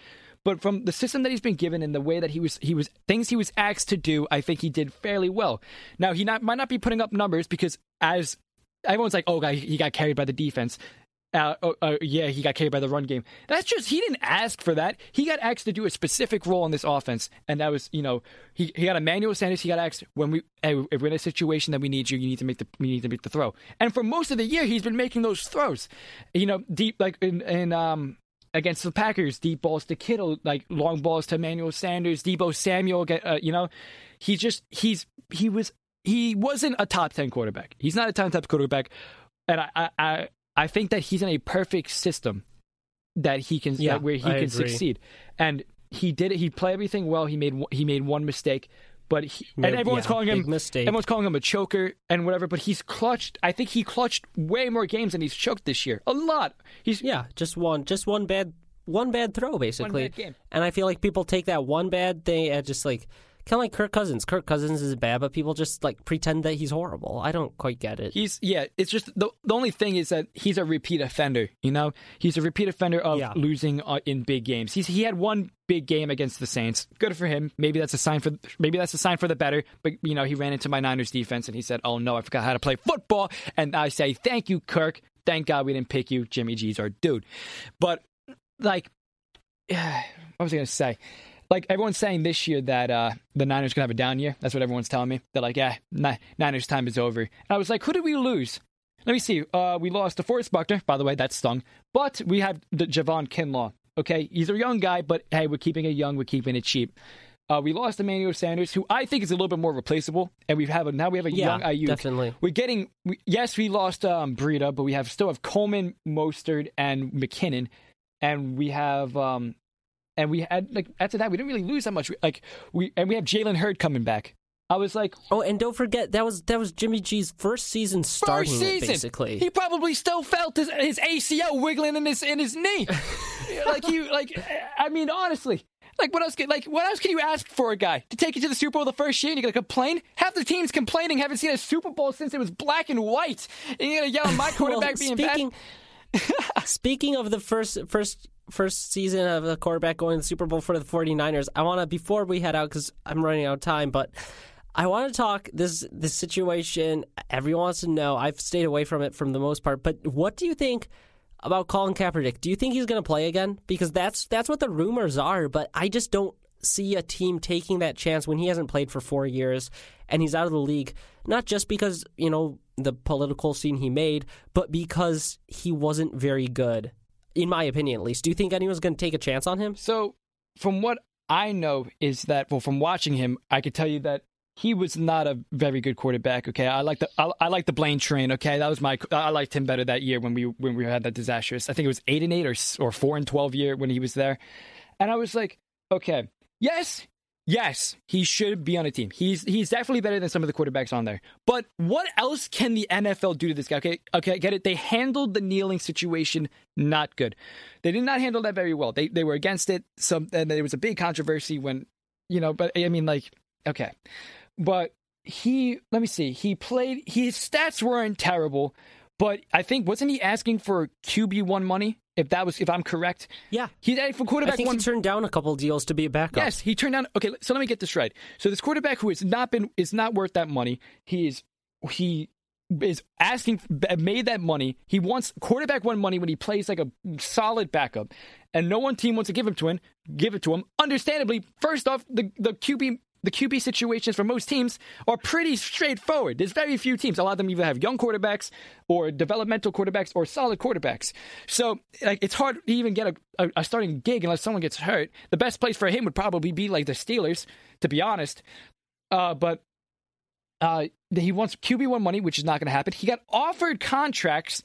but from the system that he's been given and the way that he was he was things he was asked to do, I think he did fairly well. Now, he not, might not be putting up numbers because as everyone's like, "Oh, he got carried by the defense." Uh, uh, yeah, he got carried by the run game. That's just he didn't ask for that. He got asked to do a specific role in this offense, and that was you know he he got Emmanuel Sanders. He got asked when we hey, if we're in a situation that we need you, you need to make the we need to make the throw. And for most of the year, he's been making those throws. You know, deep like in in um against the Packers, deep balls to Kittle, like long balls to Emmanuel Sanders, Deebo Samuel. Get uh, you know, he just he's he was he wasn't a top ten quarterback. He's not a top ten quarterback, and I I. I I think that he's in a perfect system that he can Yeah, that where he I can agree. succeed, and he did it. He played everything well. He made he made one mistake, but he, and everyone's yeah, calling him mistake. everyone's calling him a choker and whatever. But he's clutched. I think he clutched way more games than he's choked this year. A lot. He's yeah, just one just one bad one bad throw basically. bad game. And I feel like people take that one bad thing and just like kind of like Kirk Cousins. Kirk Cousins is bad, but people just like pretend that he's horrible. I don't quite get it. He's yeah. It's just the the only thing is that he's a repeat offender. You know, he's a repeat offender of Yeah. losing uh, in big games. He's he had one big game against the Saints. Good for him. Maybe that's a sign for maybe that's a sign for the better. But you know, he ran into my Niners defense and he said, "Oh no, I forgot how to play football." And I say, "Thank you, Kirk. Thank God we didn't pick you. Jimmy G's our dude." But like, what was I going to say? Like everyone's saying this year that uh, the Niners gonna have a down year. That's what everyone's telling me. They're like, yeah, Ni- Niners time is over. And I was like, who did we lose? Let me see. Uh, we lost DeForest Buckner. By the way, that stung. But we have the Javon Kinlaw. Okay, he's a young guy, but hey, we're keeping it young. We're keeping it cheap. Uh, we lost Emmanuel Sanders, who I think is a little bit more replaceable, and we have a, now we have a Yeah, young Aiyuk. definitely. We're getting we, yes, we lost um, Breida, but we have still have Coleman, Mostert, and McKinnon, and we have um, and we had like after that we didn't really lose that much. Like we and we have Jalen Hurd coming back. I was like, Oh, and don't forget that was that was Jimmy G's first season starting first it, season, basically. he probably still felt his, his ACL wiggling in his in his knee. like you, like I mean, honestly. Like what else? Can, like what else can you ask for a guy to take you to the Super Bowl the first year? and You're gonna complain? Half the teams complaining haven't seen a Super Bowl since it was black and white, and you're gonna yell at my quarterback well, being speaking, bad. speaking of the first first first season of the quarterback going to the Super Bowl for the 49ers, I want to before we head out cuz I'm running out of time, but I want to talk this this situation everyone wants to know. I've stayed away from it from the most part, but what do you think about Colin Kaepernick? Do you think he's going to play again? Because that's that's what the rumors are, but I just don't see a team taking that chance when he hasn't played for 4 years and he's out of the league, not just because, you know, the political scene he made, but because he wasn't very good. In my opinion, at least. Do you think anyone's going to take a chance on him? So, from what I know, is that well, from watching him, I could tell you that he was not a very good quarterback. Okay, I like the I, I like the Blaine train. Okay, that was my I liked him better that year when we when we had that disastrous. I think it was eight and eight or or four and twelve year when he was there, and I was like, okay, yes. Yes, he should be on a team. He's he's definitely better than some of the quarterbacks on there. But what else can the NFL do to this guy? Okay, okay, get it. They handled the kneeling situation not good. They did not handle that very well. They they were against it. Some and there was a big controversy when you know. But I mean, like, okay, but he let me see. He played. His stats weren't terrible, but I think wasn't he asking for QB one money? If that was if I'm correct, Yeah. he for I quarterback think one. he turned down a couple deals to be a backup. Yes, he turned down. Okay, so let me get this right. So this quarterback who has not been is not worth that money. He is he is asking made that money. He wants quarterback one money when he plays like a solid backup, and no one team wants to give him to him. Give it to him. Understandably, first off, the the QB. The QB situations for most teams are pretty straightforward. There's very few teams. A lot of them either have young quarterbacks or developmental quarterbacks or solid quarterbacks. So like it's hard to even get a, a, a starting gig unless someone gets hurt. The best place for him would probably be like the Steelers, to be honest. Uh, but uh, he wants QB1 money, which is not going to happen. He got offered contracts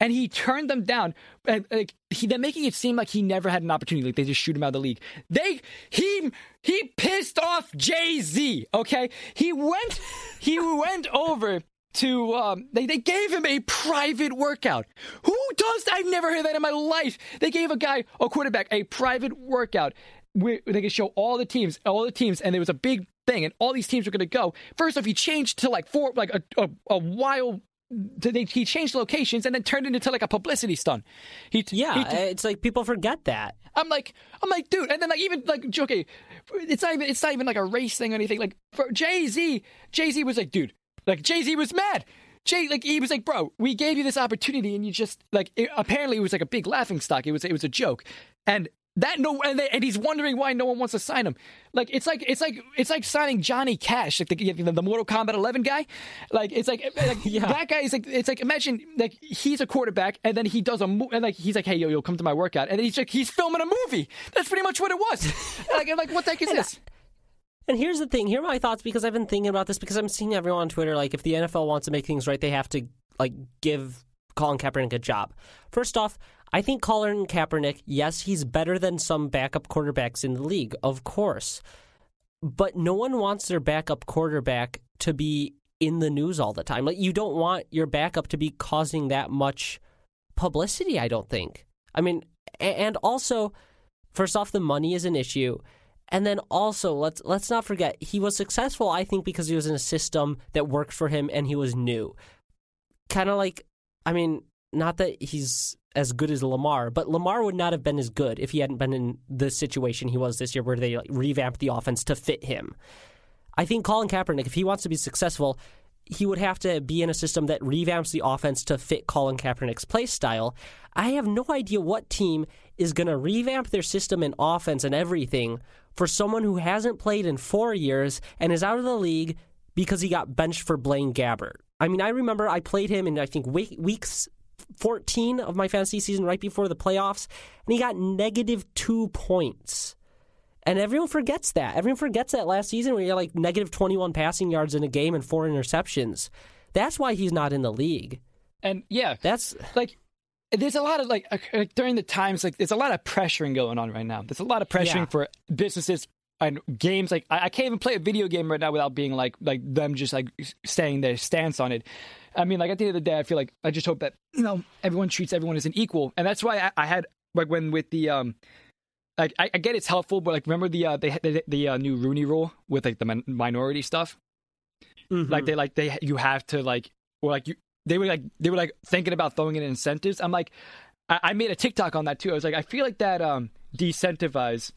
and he turned them down. Like he, they're making it seem like he never had an opportunity. Like they just shoot him out of the league. They he he pissed off Jay Z. Okay, he went he went over to um they, they gave him a private workout. Who does I've never heard that in my life. They gave a guy a quarterback a private workout where they could show all the teams, all the teams, and there was a big thing, and all these teams were going to go. First off, he changed to like four, like a a, a wild. They, he changed locations and then turned it into like a publicity stunt. He, Yeah, he- it's like people forget that. I'm like, I'm like, dude, and then like even like okay, it's not even it's not even like a race thing or anything. Like for Jay Z, Jay Z was like, dude, like Jay Z was mad. Jay, like he was like, bro, we gave you this opportunity, and you just like it, apparently it was like a big laughing stock. It was it was a joke, and that no, and, they, and he's wondering why no one wants to sign him. Like it's like it's like it's like signing Johnny Cage, like the the, the Mortal Kombat 11 guy. Like it's like like that guy is like it's like imagine like he's a quarterback, and then he does a mo- and like he's like, hey yo yo, come to my workout, and then he's like he's filming a movie. That's pretty much what it was. like I'm like what the heck is this? And here's the thing. Here are my thoughts because I've been thinking about this because I'm seeing everyone on Twitter like if the NFL wants to make things right, they have to like give Colin Kaepernick a job. First off, I think Colin Kaepernick, yes, he's better than some backup quarterbacks in the league, of course. But no one wants their backup quarterback to be in the news all the time. Like you don't want your backup to be causing that much publicity, I don't think. I mean, and also first off, the money is an issue. And then also, let's let's not forget he was successful. I think because he was in a system that worked for him and he was new. Kind of like, I mean, not that he's as good as Lamar, but Lamar would not have been as good if he hadn't been in the situation he was this year, where they like, revamped the offense to fit him. I think Colin Kaepernick, if he wants to be successful, he would have to be in a system that revamps the offense to fit Colin Kaepernick's play style. I have no idea what team is going to revamp their system and offense and everything for someone who hasn't played in four years and is out of the league because he got benched for Blaine Gabbert. I mean, I remember I played him in I think weeks 14 of my fantasy season right before the playoffs, and he got negative two points. And everyone forgets that. Everyone forgets that last season where he had like negative 21 passing yards in a game and four interceptions. That's why he's not in the league. And yeah, that's like there's a lot of like, like during the times like there's a lot of pressuring going on right now. There's a lot of pressuring yeah. for businesses and games. Like I, I, can't even play a video game right now without being like like them just like saying their stance on it. I mean, like at the end of the day, I feel like I just hope that you know everyone treats everyone as an equal, and that's why I, I had like when with the um like I, I, get it's helpful, but like remember the uh, the the, the uh, new Rooney Rule with like the min- minority stuff. Mm-hmm. Like they like they you have to like or like you they were like they were like thinking about throwing in incentives. I'm like I, I made a TikTok on that too. I was like I feel like that um decentivize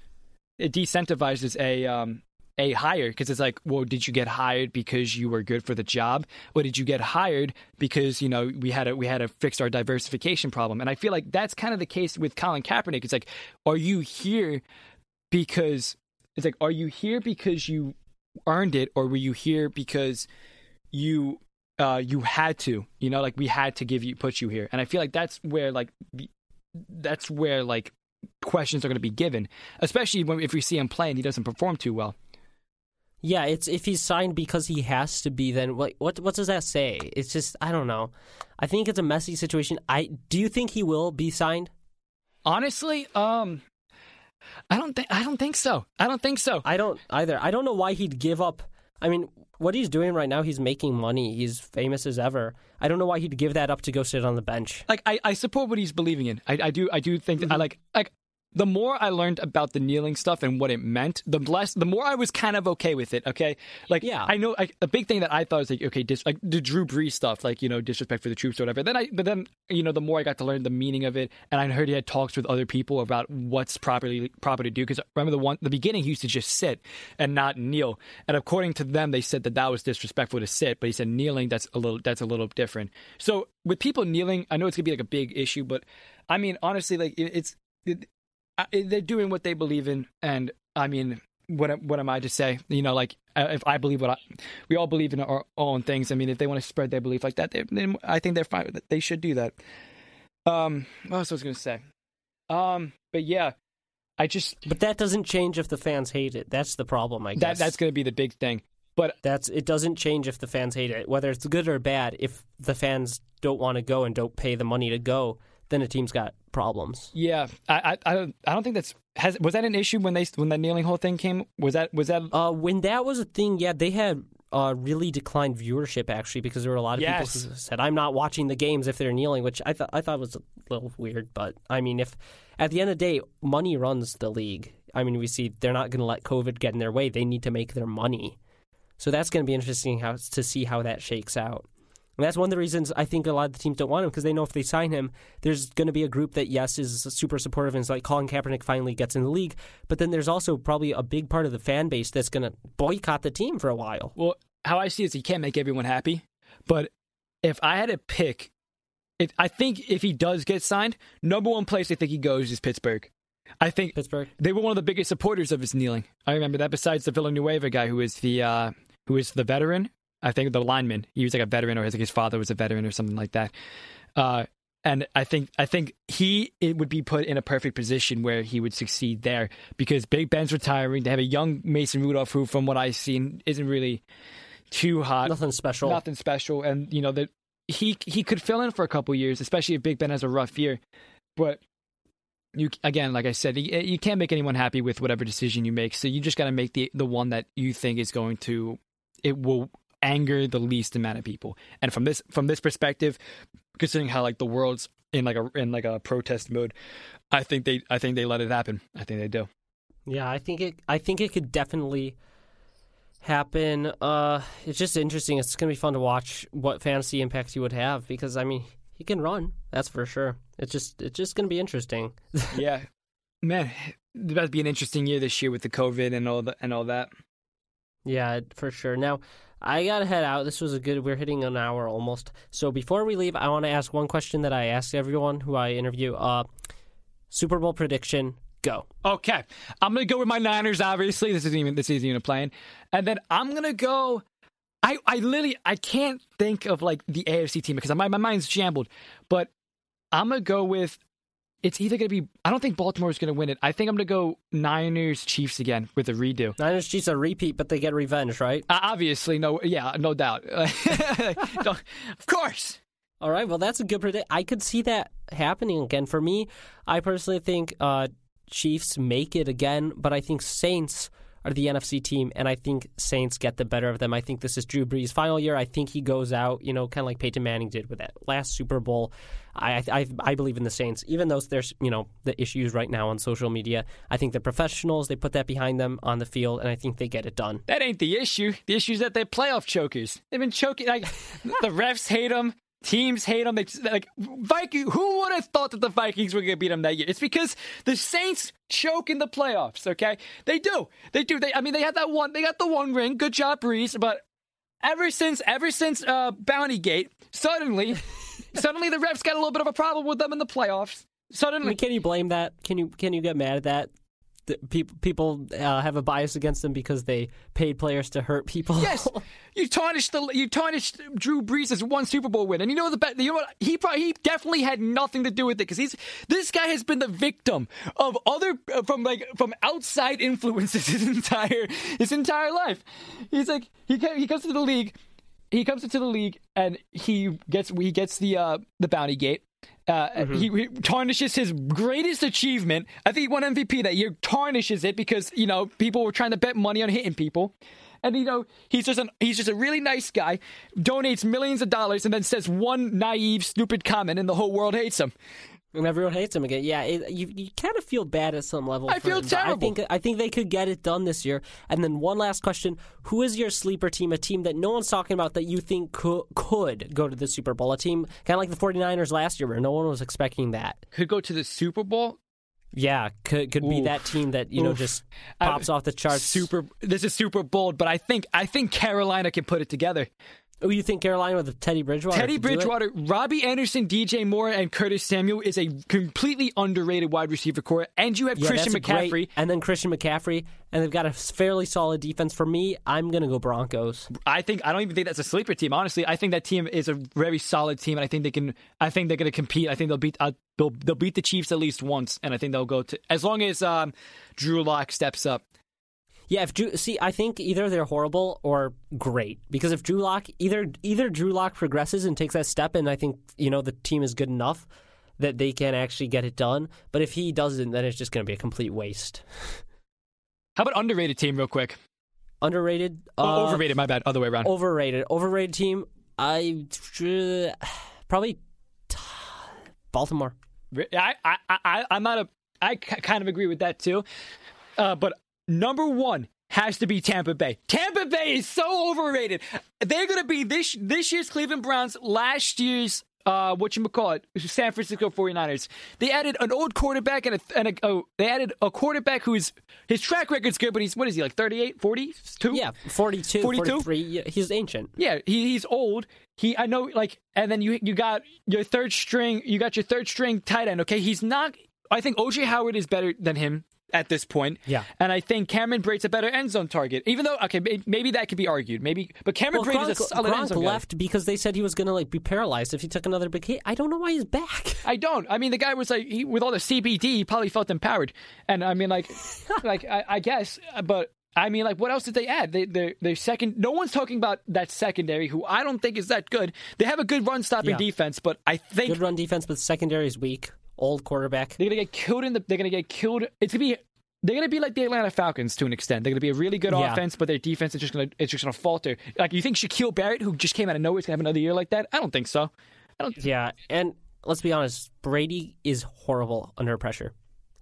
it decentivizes a um a hire because it's like, well, did you get hired because you were good for the job, or did you get hired because you know we had to we had to fix our diversification problem? And I feel like that's kind of the case with Colin Kaepernick. It's like, are you here because it's like, are you here because you earned it, or were you here because you uh, you had to? You know, like we had to give you put you here. And I feel like that's where like that's where like questions are going to be given, especially when if we see him play and he doesn't perform too well. Yeah, it's if he's signed because he has to be. Then what? What? What does that say? It's just I don't know. I think it's a messy situation. I do you think he will be signed? Honestly, um, I don't think I don't think so. I don't think so. I don't either. I don't know why he'd give up. I mean, what he's doing right now, he's making money. He's famous as ever. I don't know why he'd give that up to go sit on the bench. Like I, I support what he's believing in. I, I do I do think mm-hmm. I like like the more I learned about the kneeling stuff and what it meant, the less, the more I was kind of okay with it. Okay, like yeah, I know like, a big thing that I thought was like okay, dis, like the Drew Brees stuff, like you know disrespect for the troops or whatever. Then I, but then you know the more I got to learn the meaning of it, and I heard he had talks with other people about what's properly proper to do. Because remember the one the beginning he used to just sit and not kneel, and according to them they said that that was disrespectful to sit, but he said kneeling that's a little that's a little different. So with people kneeling, I know it's gonna be like a big issue, but I mean honestly, like it, it's. It, they're doing what they believe in, and I mean, what what am I to say? You know, like uh, if I believe what I, we all believe in our own things. I mean, if they want to spread their belief like that, they, they, I think they're fine. They should do that. Um, what else was I going to say? Um, but yeah, I just. But that doesn't change if the fans hate it. That's the problem, I guess. That that's going to be the big thing. But that's it doesn't change if the fans hate it, whether it's good or bad. If the fans don't want to go and don't pay the money to go, then a team's got problems. Yeah, I, I, I don't, I don't think that's has was that an issue when they when that kneeling hole thing came? Was that was that uh, when that was a thing? Yeah, they had uh, really declined viewership actually because there were a lot of yes. people who said I'm not watching the games if they're kneeling, which I thought I thought was a little weird. But I mean, if at the end of the day, money runs the league. I mean, we see they're not going to let COVID get in their way. They need to make their money. So that's going to be interesting how to see how that shakes out. And that's one of the reasons I think a lot of the teams don't want him because they know if they sign him, there's going to be a group that, yes, is super supportive and is like Colin Kaepernick finally gets in the league. But then there's also probably a big part of the fan base that's going to boycott the team for a while. Well, how I see it is he can't make everyone happy. But if I had to pick, if, I think if he does get signed, number one place I think he goes is Pittsburgh. I think Pittsburgh. They were one of the biggest supporters of his kneeling. I remember that. Besides the Villanueva guy, who is the uh, who is the veteran, I think the lineman. He was like a veteran, or his, like his father was a veteran, or something like that. Uh, and I think I think he it would be put in a perfect position where he would succeed there because Big Ben's retiring. They have a young Mason Rudolph who, from what I've seen, isn't really too hot. Nothing special. Nothing special. And you know that he he could fill in for a couple years, especially if Big Ben has a rough year. But you again, like I said, you, you can't make anyone happy with whatever decision you make. So you just got to make the the one that you think is going to it will anger the least amount of people. And from this from this perspective, considering how like the world's in like a in like a protest mode. I think they I think they let it happen. I think they do. Yeah, I think it. I think it could definitely happen. Uh, it's just interesting. It's going to be fun to watch what fantasy impacts he would have because I mean he can run. That's for sure. It's just it's just going to be interesting. yeah, man, it's about to be an interesting year this year with the COVID and all the and all that. Yeah, for sure. Now, I gotta head out. This was a good. We're hitting an hour almost. So before we leave, I want to ask one question that I ask everyone who I interview. Uh, Super Bowl prediction. Go. Okay, I'm gonna go with my Niners. Obviously, this isn't even this isn't even a plan. And then I'm gonna go. I I literally I can't think of like the AFC team because my my mind's jambled. But I'm gonna go with. It's either gonna be. I don't think Baltimore is gonna win it. I think I'm gonna go Niners Chiefs again with a redo. Niners Chiefs a repeat, but they get revenge, right? Uh, obviously, no. Yeah, no doubt. no, of course. All right, well, that's a good predict. I could see that happening again. For me, I personally think uh, Chiefs make it again, but I think Saints are the NFC team, and I think Saints get the better of them. I think this is Drew Brees' final year. I think he goes out, you know, kind of like Peyton Manning did with that last Super Bowl. I, I I believe in the Saints, even though there's you know the issues right now on social media. I think they're professionals. They put that behind them on the field, and I think they get it done. That ain't the issue. The issue is that they're playoff chokers. They've been choking. Like the refs hate them. Teams hate them. They like Viking. Who would have thought that the Vikings were going to beat them that year? It's because the Saints choke in the playoffs. Okay, they do. They do. They. I mean, they had that one. They got the one ring. Good job, Brees. But ever since, ever since uh, Bounty Gate, suddenly, suddenly the refs got a little bit of a problem with them in the playoffs. Suddenly, I mean, can you blame that? Can you can you get mad at that? People people uh, have a bias against them because they paid players to hurt people. Yes, you tarnished the you tarnished Drew Brees' as one Super Bowl win, and you know the bet. You know what? He probably he definitely had nothing to do with it because he's this guy has been the victim of other uh, from like from outside influences his entire his entire life. He's like he he comes to the league. He comes into the league and he gets he gets the uh, the bounty gate uh, mm-hmm. he, he, tarnishes his greatest achievement. I think he won MVP that year. Tarnishes it because you know people were trying to bet money on hitting people, and you know he's just an he's just a really nice guy. Donates millions of dollars and then says one naive, stupid comment, and the whole world hates him. And everyone hates him again. Yeah, it, you you kind of feel bad at some level. I feel him, terrible. I think I think they could get it done this year. And then one last question: Who is your sleeper team? A team that no one's talking about that you think could could go to the Super Bowl? A team kind of like the 49ers last year, where no one was expecting that could go to the Super Bowl. Yeah, could could Oof. be that team that you know Oof. just pops I, off the charts. Super. This is super bold, but I think I think Carolina can put it together. Oh, you think Carolina with Teddy Bridgewater? Teddy Bridgewater, Robbie Anderson, DJ Moore, and Curtis Samuel is a completely underrated wide receiver core. And you have yeah, Christian McCaffrey. Great, and then Christian McCaffrey, and they've got a fairly solid defense. For me, I'm going to go Broncos. I think I don't even think that's a sleeper team. Honestly, I think that team is a very solid team, and I think they can. I think they're going to compete. I think they'll beat. Uh, they'll they'll beat the Chiefs at least once, and I think they'll go to as long as um, Drew Lock steps up. Yeah, if Drew, see, I think either they're horrible or great because if Drew Lock either either Drew Lock progresses and takes that step, and I think you know the team is good enough that they can actually get it done. But if he doesn't, then it's just going to be a complete waste. How about underrated team, real quick? Underrated, oh, uh, overrated. My bad. Other way around. Overrated, overrated team. I probably Baltimore. I I I I'm not a. I kind of agree with that too. Uh, but number one has to be Tampa Bay. Tampa Bay is so overrated. They're going to be this this year's Cleveland Browns, last year's uh, what you call it, San Francisco 49ers. They added an old quarterback and a, and a oh, they added a quarterback who's his track record's good, but he's what is he like 38, 42? Yeah, 42, 42? 43. Yeah, he's ancient. Yeah, he, he's old. He I know like and then you you got your third string, you got your third string tight end, okay? He's not I think OJ Howard is better than him at this point. Yeah. And I think Cameron Brate's a better end zone target. Even though, okay, maybe that could be argued. Maybe, but Cameron well, Brate Gronk, is a solid Gronk end zone left guy. because they said he was going to like be paralyzed if he took another big hit. I don't know why he's back. I don't. I mean, the guy was like, he, with all the CBD, he probably felt empowered. And I mean, like, like I, I guess, but I mean, like, what else did they add? They, they, they second. No one's talking about that secondary, who I don't think is that good. They have a good run stopping yeah. defense, but I think good run defense, but secondary is weak. Old quarterback. They're gonna get killed in the. They're gonna get killed. It's gonna be they're going to be like the Atlanta Falcons to an extent. They're going to be a really good yeah. offense, but their defense is just going to it's just to falter. Like you think Shaquil Barrett, who just came out of nowhere, is going to have another year like that? I don't think so. I don't. Yeah, and let's be honest, Brady is horrible under pressure.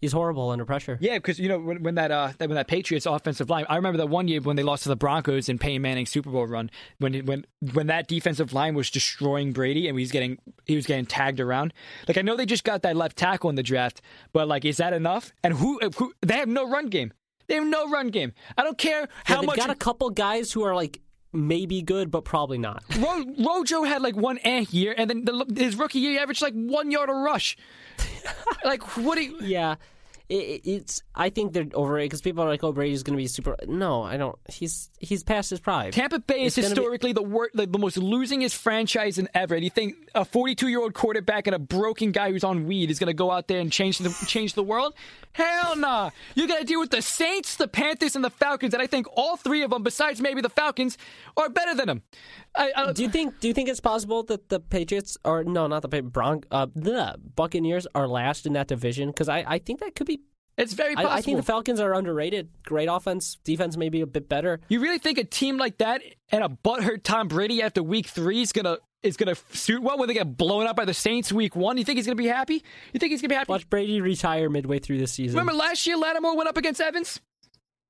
He's horrible under pressure. Yeah, because you know when, when that uh when that Patriots offensive line, I remember that one year when they lost to the Broncos in Peyton Manning's Super Bowl run, when when when that defensive line was destroying Brady and he was getting he was getting tagged around. Like I know they just got that left tackle in the draft, but like is that enough? And who who they have no run game. They have no run game. I don't care Yeah, how they've much. got a couple guys who are like maybe good, but probably not. Ro- Rojo had like one eh year, and then the, his rookie year he averaged like one yard a rush. like what? Do you, Yeah, it, it- it's. I think they're overrated because people are like, "Oh, Brady's going to be super." No, I don't. He's he's past his prime. Tampa Bay is It's gonna be- historically the wor- like, the most losingest franchise in ever. And you think a 42 year old quarterback and a broken guy who's on weed is going to go out there and change the change the world? Hell nah! You got to deal with the Saints, the Panthers, and the Falcons. And I think all three of them, besides maybe the Falcons, are better than them. I, I, Do you think? Do you think it's possible that the Patriots or no, not the Bron- uh, the Buccaneers are last in that division? Because I, I think that could be. it's very possible. I, I think the Falcons are underrated. Great offense, defense maybe a bit better. you really think a team like that and a butthurt Tom Brady after Week Three is gonna is gonna suit well when they get blown up by the Saints Week One? You think he's gonna be happy? You think he's gonna be happy? Watch Brady retire midway through the season. Remember last year, Lattimore went up against Evans.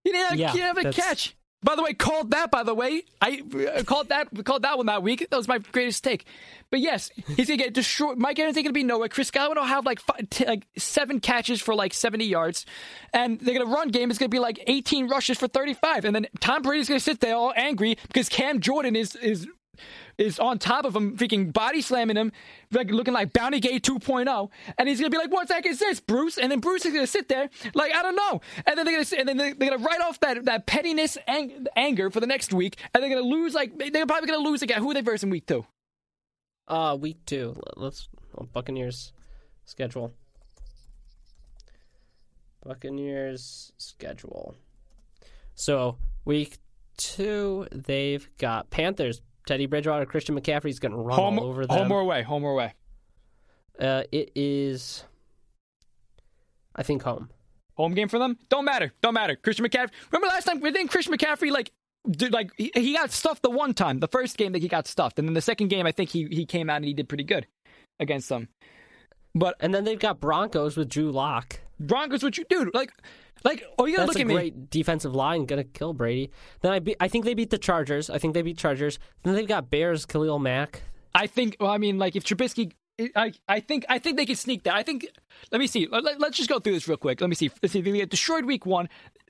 He didn't have, Yeah, he didn't have a catch. By the way, called that. By the way, I uh, called that called that one that week. That was my greatest take. But yes, he's gonna get destroyed. Mike Evans ain't gonna be nowhere. Chris Godwin will have like five, t- like seven catches for like seventy yards, and they're gonna run game is gonna be like eighteen rushes for thirty five. And then Tom Brady's gonna sit there all angry because Cam Jordan is is is on top of him, freaking body slamming him, like looking like Bounty Gate 2.0, and he's gonna be like, "What the heck is this, Bruce?" And then Bruce is gonna sit there, like, "I don't know," and then they're gonna, sit- and then they're gonna write off that that pettiness, ang- anger for the next week, and they're gonna lose, like, they're probably gonna lose again. Who are they versing week two? Uh, week two. Let's oh, Buccaneers schedule. Buccaneers schedule. So week two, they've got Panthers. Teddy Bridgewater, Christian McCaffrey's going to run Home, all over them. home or away? Home or away? Uh, it is, I think, home. Home game for them? Don't matter. Don't matter. Christian McCaffrey. Remember last time? Didn't Christian McCaffrey like? Did, like he, he got stuffed the one time, the first game that he got stuffed, and then the second game I think he he came out and he did pretty good against them. But And then they've got Broncos with Drew Lock. Broncos, what you do? Like, like, oh, you gotta That's look a at me. great defensive line, gonna kill Brady. Then I, be, I think they beat the Chargers. I think they beat Chargers. Then they've got Bears, Khalil Mack. I think. Well, I mean, like if Trubisky, I, I think, I think they can sneak that. I think. Let me see. Let, let, us just go through this real quick. Let me see. Let's see. They get destroyed week one.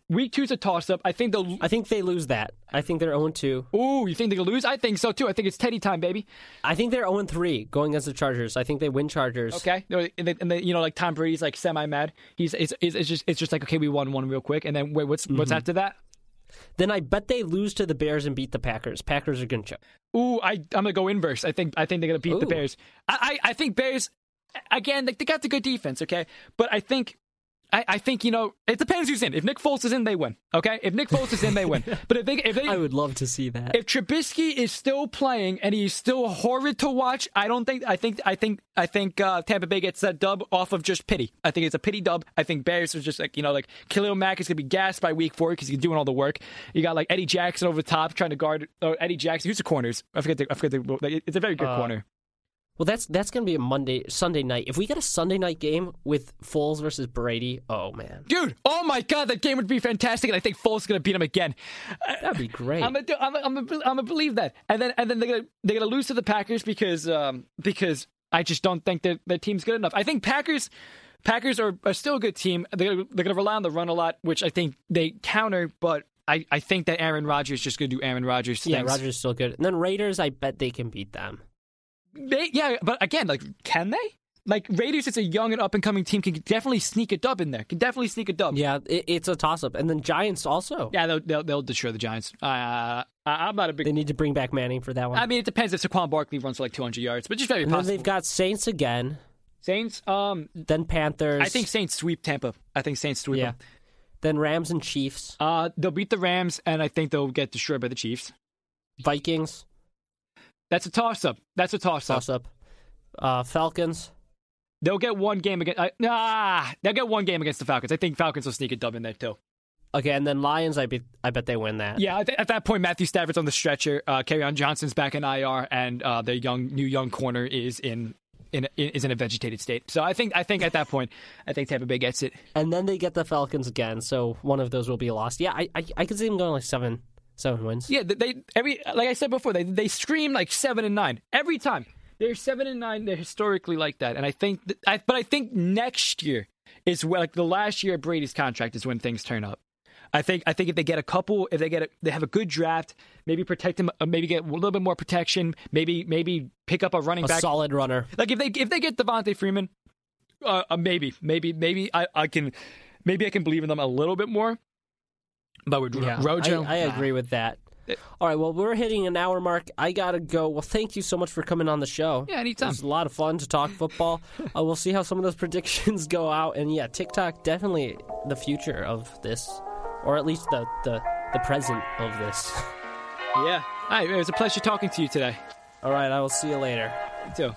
Week two's a toss up. I think they'll. I think they lose that. I think they're 0 2. Ooh, you think they'll lose? I think so too. I think it's Teddy time, baby. I think they're 0 3 going against the Chargers. I think they win Chargers. Okay. And then, and then you know, like Tom Brady's like semi mad. He's it's, it's, it's just it's just like okay, we won one real quick, and then wait, what's what's after that? Then I bet they lose to the Bears and beat the Packers. Packers are going to choke. Ooh, I I'm gonna go inverse. I think I think they're gonna beat the Bears. I, I I think Bears again. Like, they got the good defense. Okay, but I think. I, I think you know it depends who's in. If Nick Foles is in, they win. Okay, if Nick Foles is in, they win. But if they if they I would love to see that. if Trubisky is still playing and he's still horrid to watch, I don't think I think I think I think uh, Tampa Bay gets that dub off of just pity. I think it's a pity dub. I think Bears is just like you know like Khalil Mack is gonna be gassed by week four because he's doing all the work. You got like Eddie Jackson over the top trying to guard. Oh, Eddie Jackson, who's the corners? I forget. The, I forget. The, it's a very good Uh, corner. Well, that's that's going to be a Monday, Sunday night. If we get a Sunday night game with Foles versus Brady, oh man, Dude, oh my god, that game would be fantastic, and I think Foles is gonna beat him again. that'd be great. I'm gonna, do- I'm, gonna, I'm, gonna, I'm gonna believe that, and then and then they're gonna they're gonna lose to the Packers because um because I just don't think that their team's good enough. I think Packers Packers are, are still a good team. They're they're gonna rely on the run a lot, which I think they counter, but. I, I think that Aaron Rodgers is just going to do Aaron Rodgers things. yeah, Rodgers is still good. And then Raiders, I bet they can beat them. They, yeah, but again, like, can they? Like, Raiders, it's a young and up and coming team, can definitely sneak a dub in there. Can definitely sneak a dub. Yeah, it, it's a toss up. And then Giants also. Yeah, they'll, they'll, they'll destroy the Giants. Uh, I, I'm not a big They need to bring back Manning for that one. I mean, it depends if Saquon Barkley runs for like 200 yards, but just very and then possible. they've got Saints again. Saints. Um, Then Panthers. I think Saints sweep Tampa. I think Saints sweep Yeah. them. Then Rams and Chiefs. Uh, they'll beat the Rams, and I think they'll get destroyed by the Chiefs. Vikings. That's a toss up. That's a toss up. Toss up. Uh, Falcons. They'll get one game against. Uh, nah, they'll get one game against the Falcons. I think Falcons will sneak a dub in there too. Okay, and then Lions, I bet I bet they win that. Yeah, at, at that point, Matthew Stafford's on the stretcher. Uh, on Johnson's back in IR, and uh, the young new young corner is in. In, is in a vegetated state, so I think I think at that point, I think Tampa Bay gets it. And then they get the Falcons again, so one of those will be lost. Yeah, I I, I could see them going like seven seven wins. Yeah, they every like I said before, they they scream like seven and nine every time. They're seven and nine. They're historically like that, and I think, that, I, but I think next year is where, like the last year of Brady's contract is when things turn up. I think I think if they get a couple, if they get a, they have a good draft, maybe protect him, uh, maybe get a little bit more protection, maybe maybe pick up a running a back, solid runner. Like if they if they get Devonta Freeman, uh, uh, maybe maybe maybe I, I can maybe I can believe in them a little bit more. But with yeah, Rojo, I, I agree with that. All right, well, we're hitting an hour mark. I gotta go. Well, thank you so much for coming on the show. Yeah, anytime. It was a lot of fun to talk football. uh, we'll see how some of those predictions go out, and yeah, TikTok definitely the future of this, or at least the the, the present of this. Yeah. All right, it was a pleasure talking to you today. All right, I will see you later. You too.